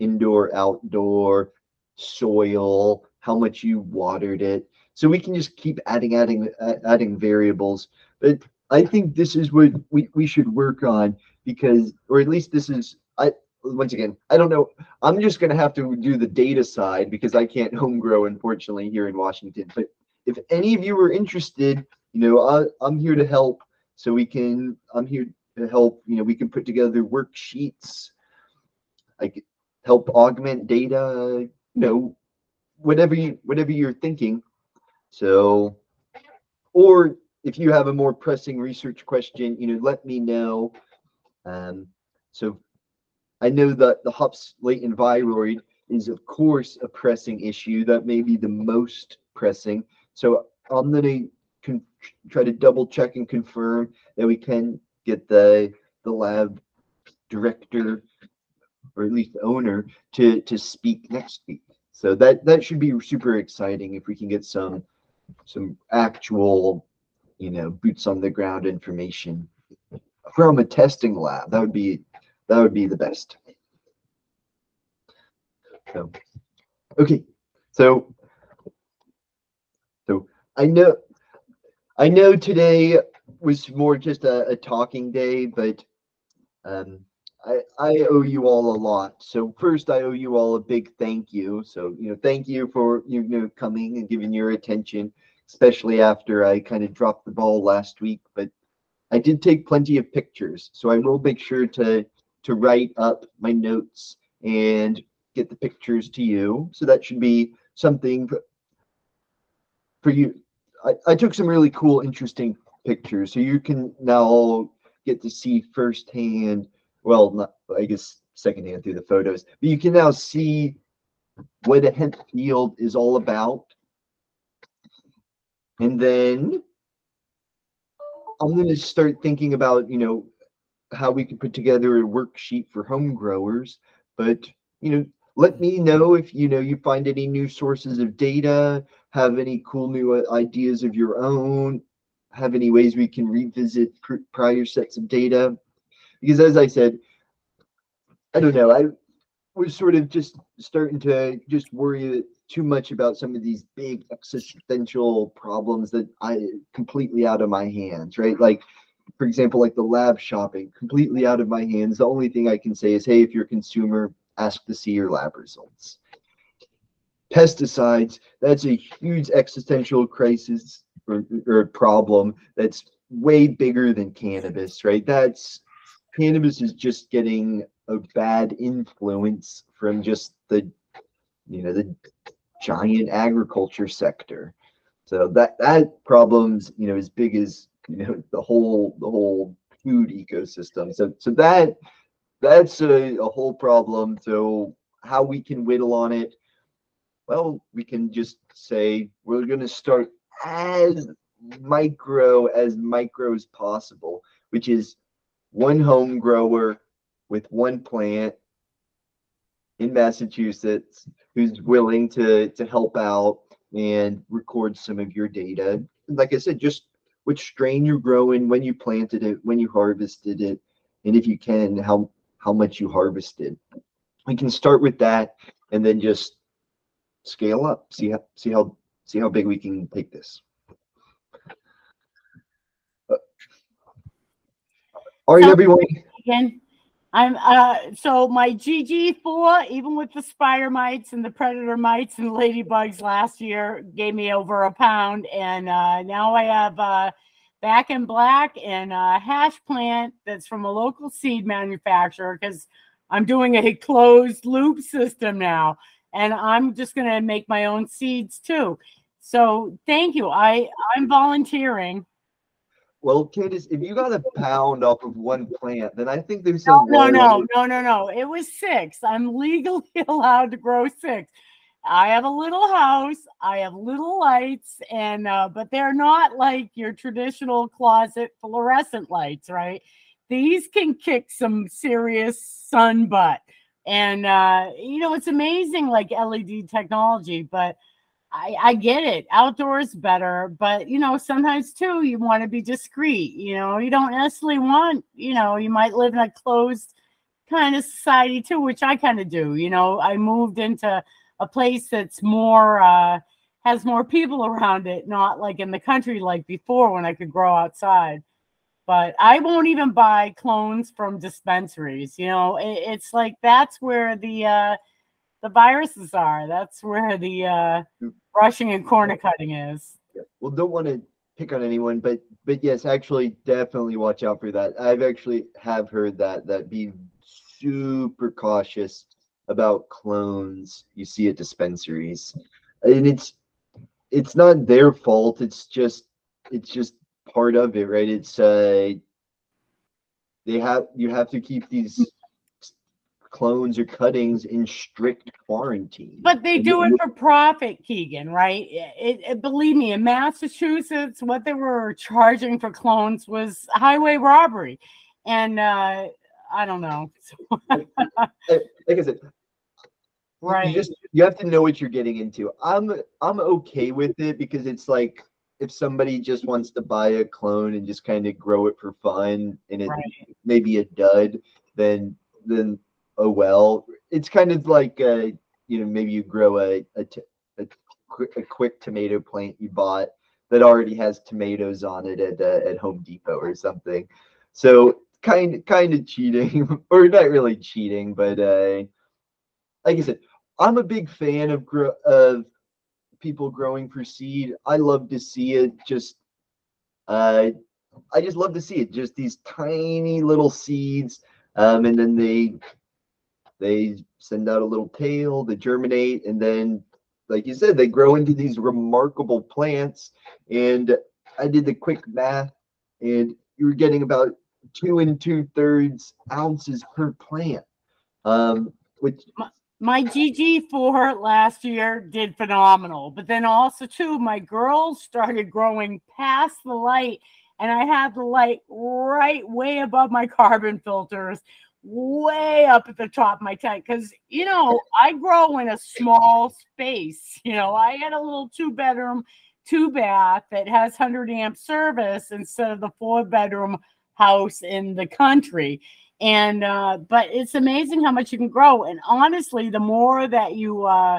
indoor, outdoor, soil, how much you watered it. So we can just keep adding, adding, adding variables. But I think this is what we, we should work on because, or at least this is, I, once again, I don't know. I'm just going to have to do the data side because I can't [laughs] home grow, unfortunately, here in Washington. But if any of you are interested, you know, I, I'm here to help. So we can, I'm here to help. You know, we can put together worksheets. I could help augment data. You know, whatever you, whatever you're thinking. So, or if you have a more pressing research question, you know, let me know. Um, so I know that the hops latent viroid is of course a pressing issue. That may be the most pressing. So I'm going to try to double check and confirm that we can get the the lab director or at least owner to to speak next week. So that that should be super exciting if we can get some some actual, you know, boots on the ground information from a testing lab. That would be that would be the best. So, okay, so so I know I know today was more just a, a talking day, but um, I, I owe you all a lot. So first, I owe you all a big thank you. So you know, thank you for you know coming and giving your attention, especially after I kind of dropped the ball last week. But I did take plenty of pictures, so I will make sure to to write up my notes and get the pictures to you. So that should be something for you. I, I took some really cool, interesting pictures, so you can now get to see firsthand well, not, I guess secondhand through the photos, but you can now see what a hemp field is all about. And then I'm going to start thinking about, you know, how we could put together a worksheet for home growers. But, you know, let me know if, you know, you find any new sources of data, have any cool new uh, ideas of your own, have any ways we can revisit prior sets of data because as I said, I don't know, I was sort of just starting to just worry too much about some of these big existential problems that I completely out of my hands, right? Like, for example, like the lab shopping, completely out of my hands. The only thing I can say is, hey, if you're a consumer, ask to see your lab results. Pesticides, that's a huge existential crisis or, or problem that's way bigger than cannabis, right? That's cannabis is just getting a bad influence from just the you know the giant agriculture sector. So that that problem's you know as big as you know the whole the whole food ecosystem. So so that that's a, a whole problem. So how we can whittle on it well we can just say we're going to start as micro as micro as possible which is one home grower with one plant in Massachusetts who's willing to to help out and record some of your data. Like I said, just which strain you're growing, when you planted it, when you harvested it, and if you can, how how much you harvested. We can start with that and then just scale up. See how see how see how big we can take this. Uh, All right, everyone. Again, I'm uh so my GG4, even with the spider mites and the predator mites and ladybugs last year, gave me over a pound, and uh, now I have uh, back in black and a hash plant that's from a local seed manufacturer because I'm doing a closed loop system now, and I'm just gonna make my own seeds too. So thank you. I I'm volunteering. Well, Candace, if you got a pound off of one plant, then I think there's No, some. no, water- no, no, no, no. It was six. I'm legally [laughs] allowed to grow six. I have a little house. I have little lights, and uh, but they're not like your traditional closet fluorescent lights, right? These can kick some serious sun butt, and uh, you know it's amazing, like LED technology. But I, I get it. Outdoors better, but you know, sometimes too, you want to be discreet. You know, you don't necessarily want, you know, you might live in a closed kind of society too, which I kind of do. You know, I moved into a place that's more, uh, has more people [laughs] around it, not like in the country like before when I could grow outside. But I won't even buy clones from dispensaries. You know, it, it's like that's where the, uh, the viruses are. That's where the uh, brushing and corner cutting is. Yeah. Well, don't want to pick on anyone, but but yes, actually, definitely watch out for that. I've actually have heard that that be super cautious about clones you see at dispensaries, and it's it's not their fault. It's just it's just part of it, right? It's uh they have you have to keep these clones or cuttings in strict quarantine. But they do it for profit, Keegan, right? It, it, believe me, in Massachusetts, what they were charging for clones was highway robbery. And uh, I don't know. [laughs] like I said, you- Right. You just you have to know what you're getting into. I'm I'm okay with it because it's like if somebody just wants to buy a clone and just kind of grow it for fun and it Right. maybe a dud, then then oh well. It's kind of like uh you know maybe you grow a a, t- a, quick, a quick tomato plant you bought that already has tomatoes on it at uh, at Home Depot or something. So kind kind of cheating [laughs] or not really cheating, but uh like I said, I'm a big fan of grow of people growing for seed. I love to see it. Just, uh, I just love to see it. Just these tiny little seeds, um, and then they they send out a little tail, they germinate, and then, like you said, they grow into these remarkable plants. And I did the quick math, and you were getting about two and two thirds ounces per plant, um, which my GG4 last year did phenomenal. But then also, too, my girls started growing past the light, and I had the light right way above my carbon filters, way up at the top of my tank. Because, you know, I grow in a small space. You know, I had a little two bedroom, two bath that has 100 amp service instead of the four bedroom house in the country and uh but it's amazing how much you can grow and honestly the more that you uh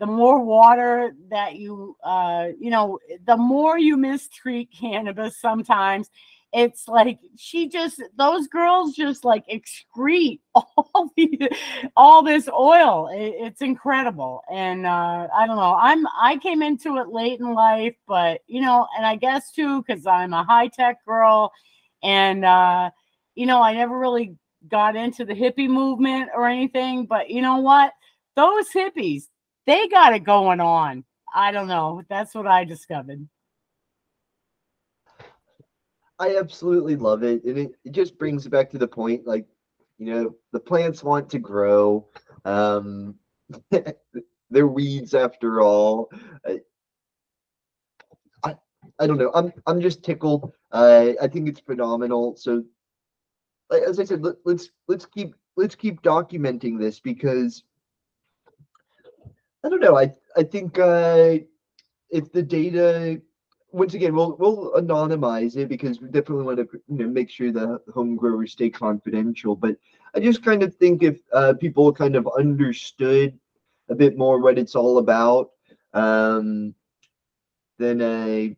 the more water that you uh you know the more you mistreat cannabis sometimes it's like she just those girls just like excrete [laughs] all the all this oil It- it's incredible and uh i don't know i'm i came into it late in life but you know and i guess too because i'm a high-tech girl and uh you know, I never really got into the hippie movement or anything, but you know what? Those hippies, they got it going on. I don't know. That's what I discovered. I absolutely love it. And it, it just brings it back to the point like, you know, the plants want to grow. Um, [laughs] they're weeds after all. I, I, I don't know. I'm I'm just tickled. Uh, I think it's phenomenal. So, as I said, let, let's let's keep let's keep documenting this because I don't know. I I think uh, if the data once again, we'll we'll anonymize it because we definitely want to you know make sure the home growers stay confidential. But I just kind of think if uh, people kind of understood a bit more what it's all about, um, then I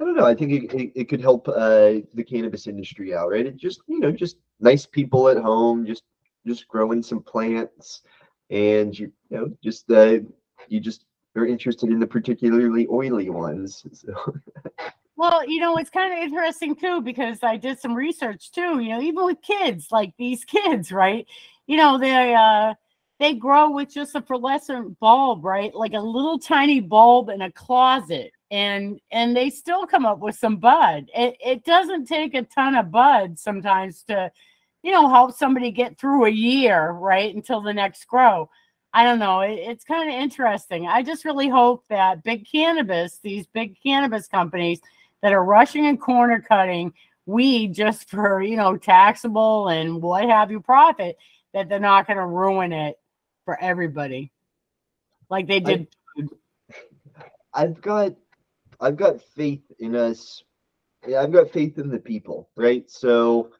I don't know. I think it, it, it could help uh, the cannabis industry out, right? It just you know just nice people at home, just just growing some plants, and you, you know just uh, you just are interested in the particularly oily ones. So. Well, you know, it's kind of interesting too because I did some research too. You know, even with kids, like these kids, right? You know, they uh they grow with just a fluorescent bulb, right? Like a little tiny bulb in a closet, and and they still come up with some bud. It it doesn't take a ton of bud sometimes to, you know, help somebody get through a year, right, until the next grow. I don't know. It, it's kind of interesting. I just really hope that big cannabis, these big cannabis companies that are rushing and corner cutting weed just for, you know, taxable and what have you profit, that they're not going to ruin it for everybody like they did. [laughs] I've got I've got faith in us. Yeah, I've got faith in the people, right? So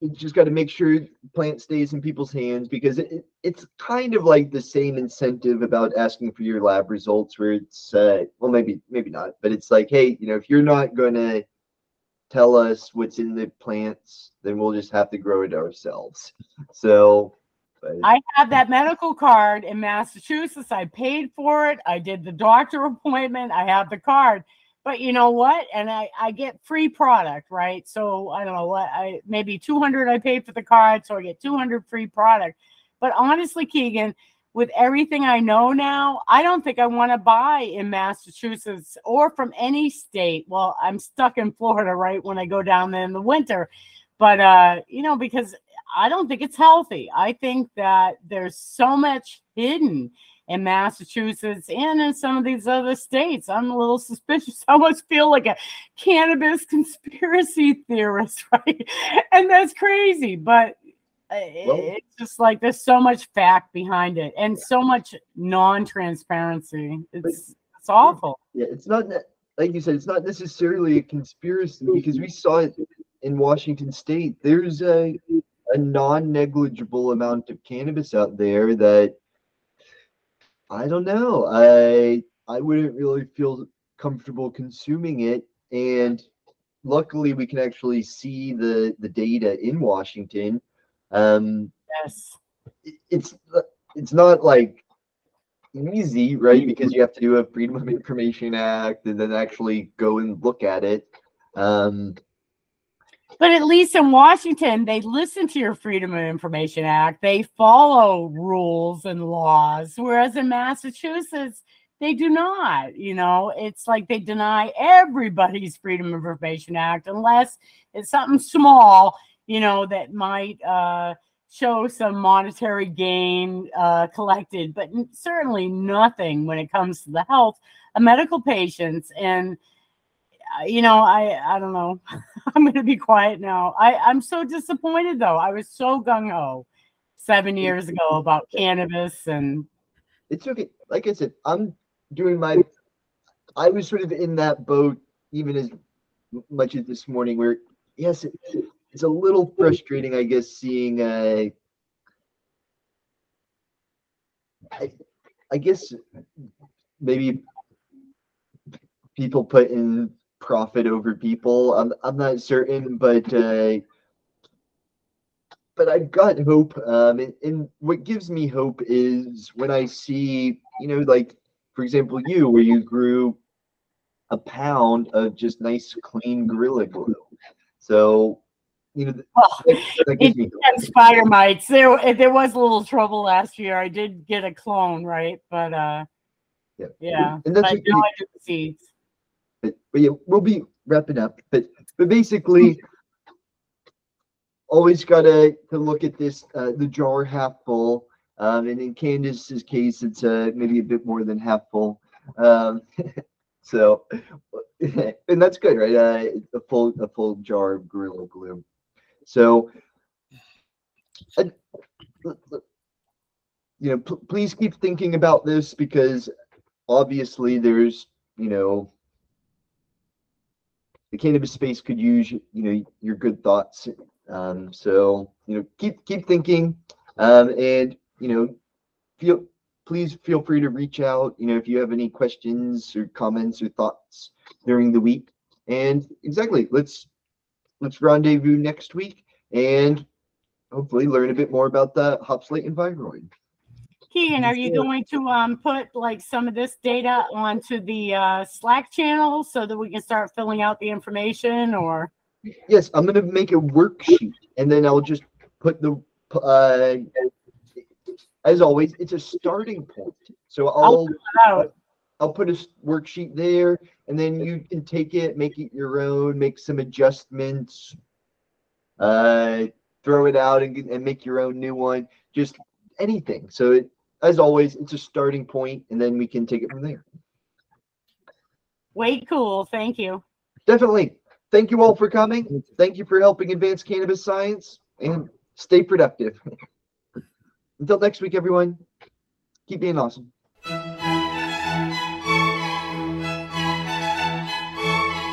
you just got to make sure plant stays in people's hands because it, it's kind of like the same incentive about asking for your lab results where it's uh, well maybe maybe not but it's like hey you know if you're not to tell us what's in the plants then we'll just have to grow it ourselves [laughs] so but, I have that medical card in Massachusetts. I paid for it. I did the doctor [laughs] appointment. I have the card. But you know what? And I, I get free product, right? So I don't know what I maybe 200 I paid for the card, so I get 200 free product. But honestly, Keegan, with everything I know now, I don't think I want to buy in Massachusetts or from any state. Well, I'm stuck in Florida, right? When I go down there in the winter. But uh, you know, because I don't think it's healthy. I think that there's so much hidden in Massachusetts and in some of these other states. I'm a little suspicious. [laughs] I almost feel like a cannabis [laughs] conspiracy theorist, [laughs] right? And that's crazy, but uh, Well- it's just like there's so much fact behind it and so much non-transparency. It's it's awful. yeah it's not like you said it's not necessarily a conspiracy because we saw it in washington state there's a a non-negligible amount of cannabis out there that i don't know i i wouldn't really feel comfortable consuming it and luckily we can actually see the the data in washington um Yes. it- it's it's not like easy, right? Because you have to do a Freedom of Information Act and then actually go and look at it. Um, But at least in Washington, they listen to your Freedom of Information Act. They follow rules and laws. Whereas in Massachusetts, they do not. You know, it's like they deny everybody's Freedom of Information Act unless it's something small, you know, that might uh, show some monetary gain uh, collected, but certainly nothing when it comes to the health of medical patients. And you know, I I don't know. [laughs] I'm going to be quiet now. I I'm so disappointed though. I was so gung ho seven years ago about cannabis and it's okay. Like I said, I'm doing my. I was sort of in that boat even as much as this morning, where yes, it, it's a little frustrating, I guess, seeing. Uh, I, I guess maybe people put in profit over people. I'm I'm not certain, but uh, but I've got hope. Um, and, and what gives me hope is when I see, you know, like for example, you where you grew a pound of just nice, clean gorilla glue. So, you know, well, that, that gives it me spider mites. There there was a little trouble last year. I did get a clone, right? But uh, Yeah. yeah. And that's But now I do the seeds. But, but yeah, we'll be wrapping up. But but basically, always gotta to look at this uh, the jar half full. Um, and in Candace's case, it's uh, maybe a bit more than half full. Um, [laughs] so, [laughs] and that's good, right? Uh, a full a full jar of Gorilla Glue. So, you know, pl- please keep thinking about this because obviously there's you know the cannabis space could use you know your good thoughts um so you know keep keep thinking um and you know feel please feel free to reach out you know if you have any questions or comments or thoughts during the week and exactly let's let's rendezvous next week and hopefully learn a bit more about the hop latent viroid. Keegan, are you going to um put like some of this data onto the uh Slack channel so that we can start filling out the information or? Yes, I'm gonna make a worksheet and then I'll just put the uh as always, it's a starting point. So I'll Oh, I'll put a worksheet there and then you can take it, make it your own, make some adjustments. Uh, throw it out and, and make your own new one, just anything. So it, as always, it's a starting point and then we can take it from there. way cool. Thank you. Definitely. Thank you all for coming. Thank you for helping advance cannabis science and stay productive. [laughs] Until next week, everyone, keep being awesome.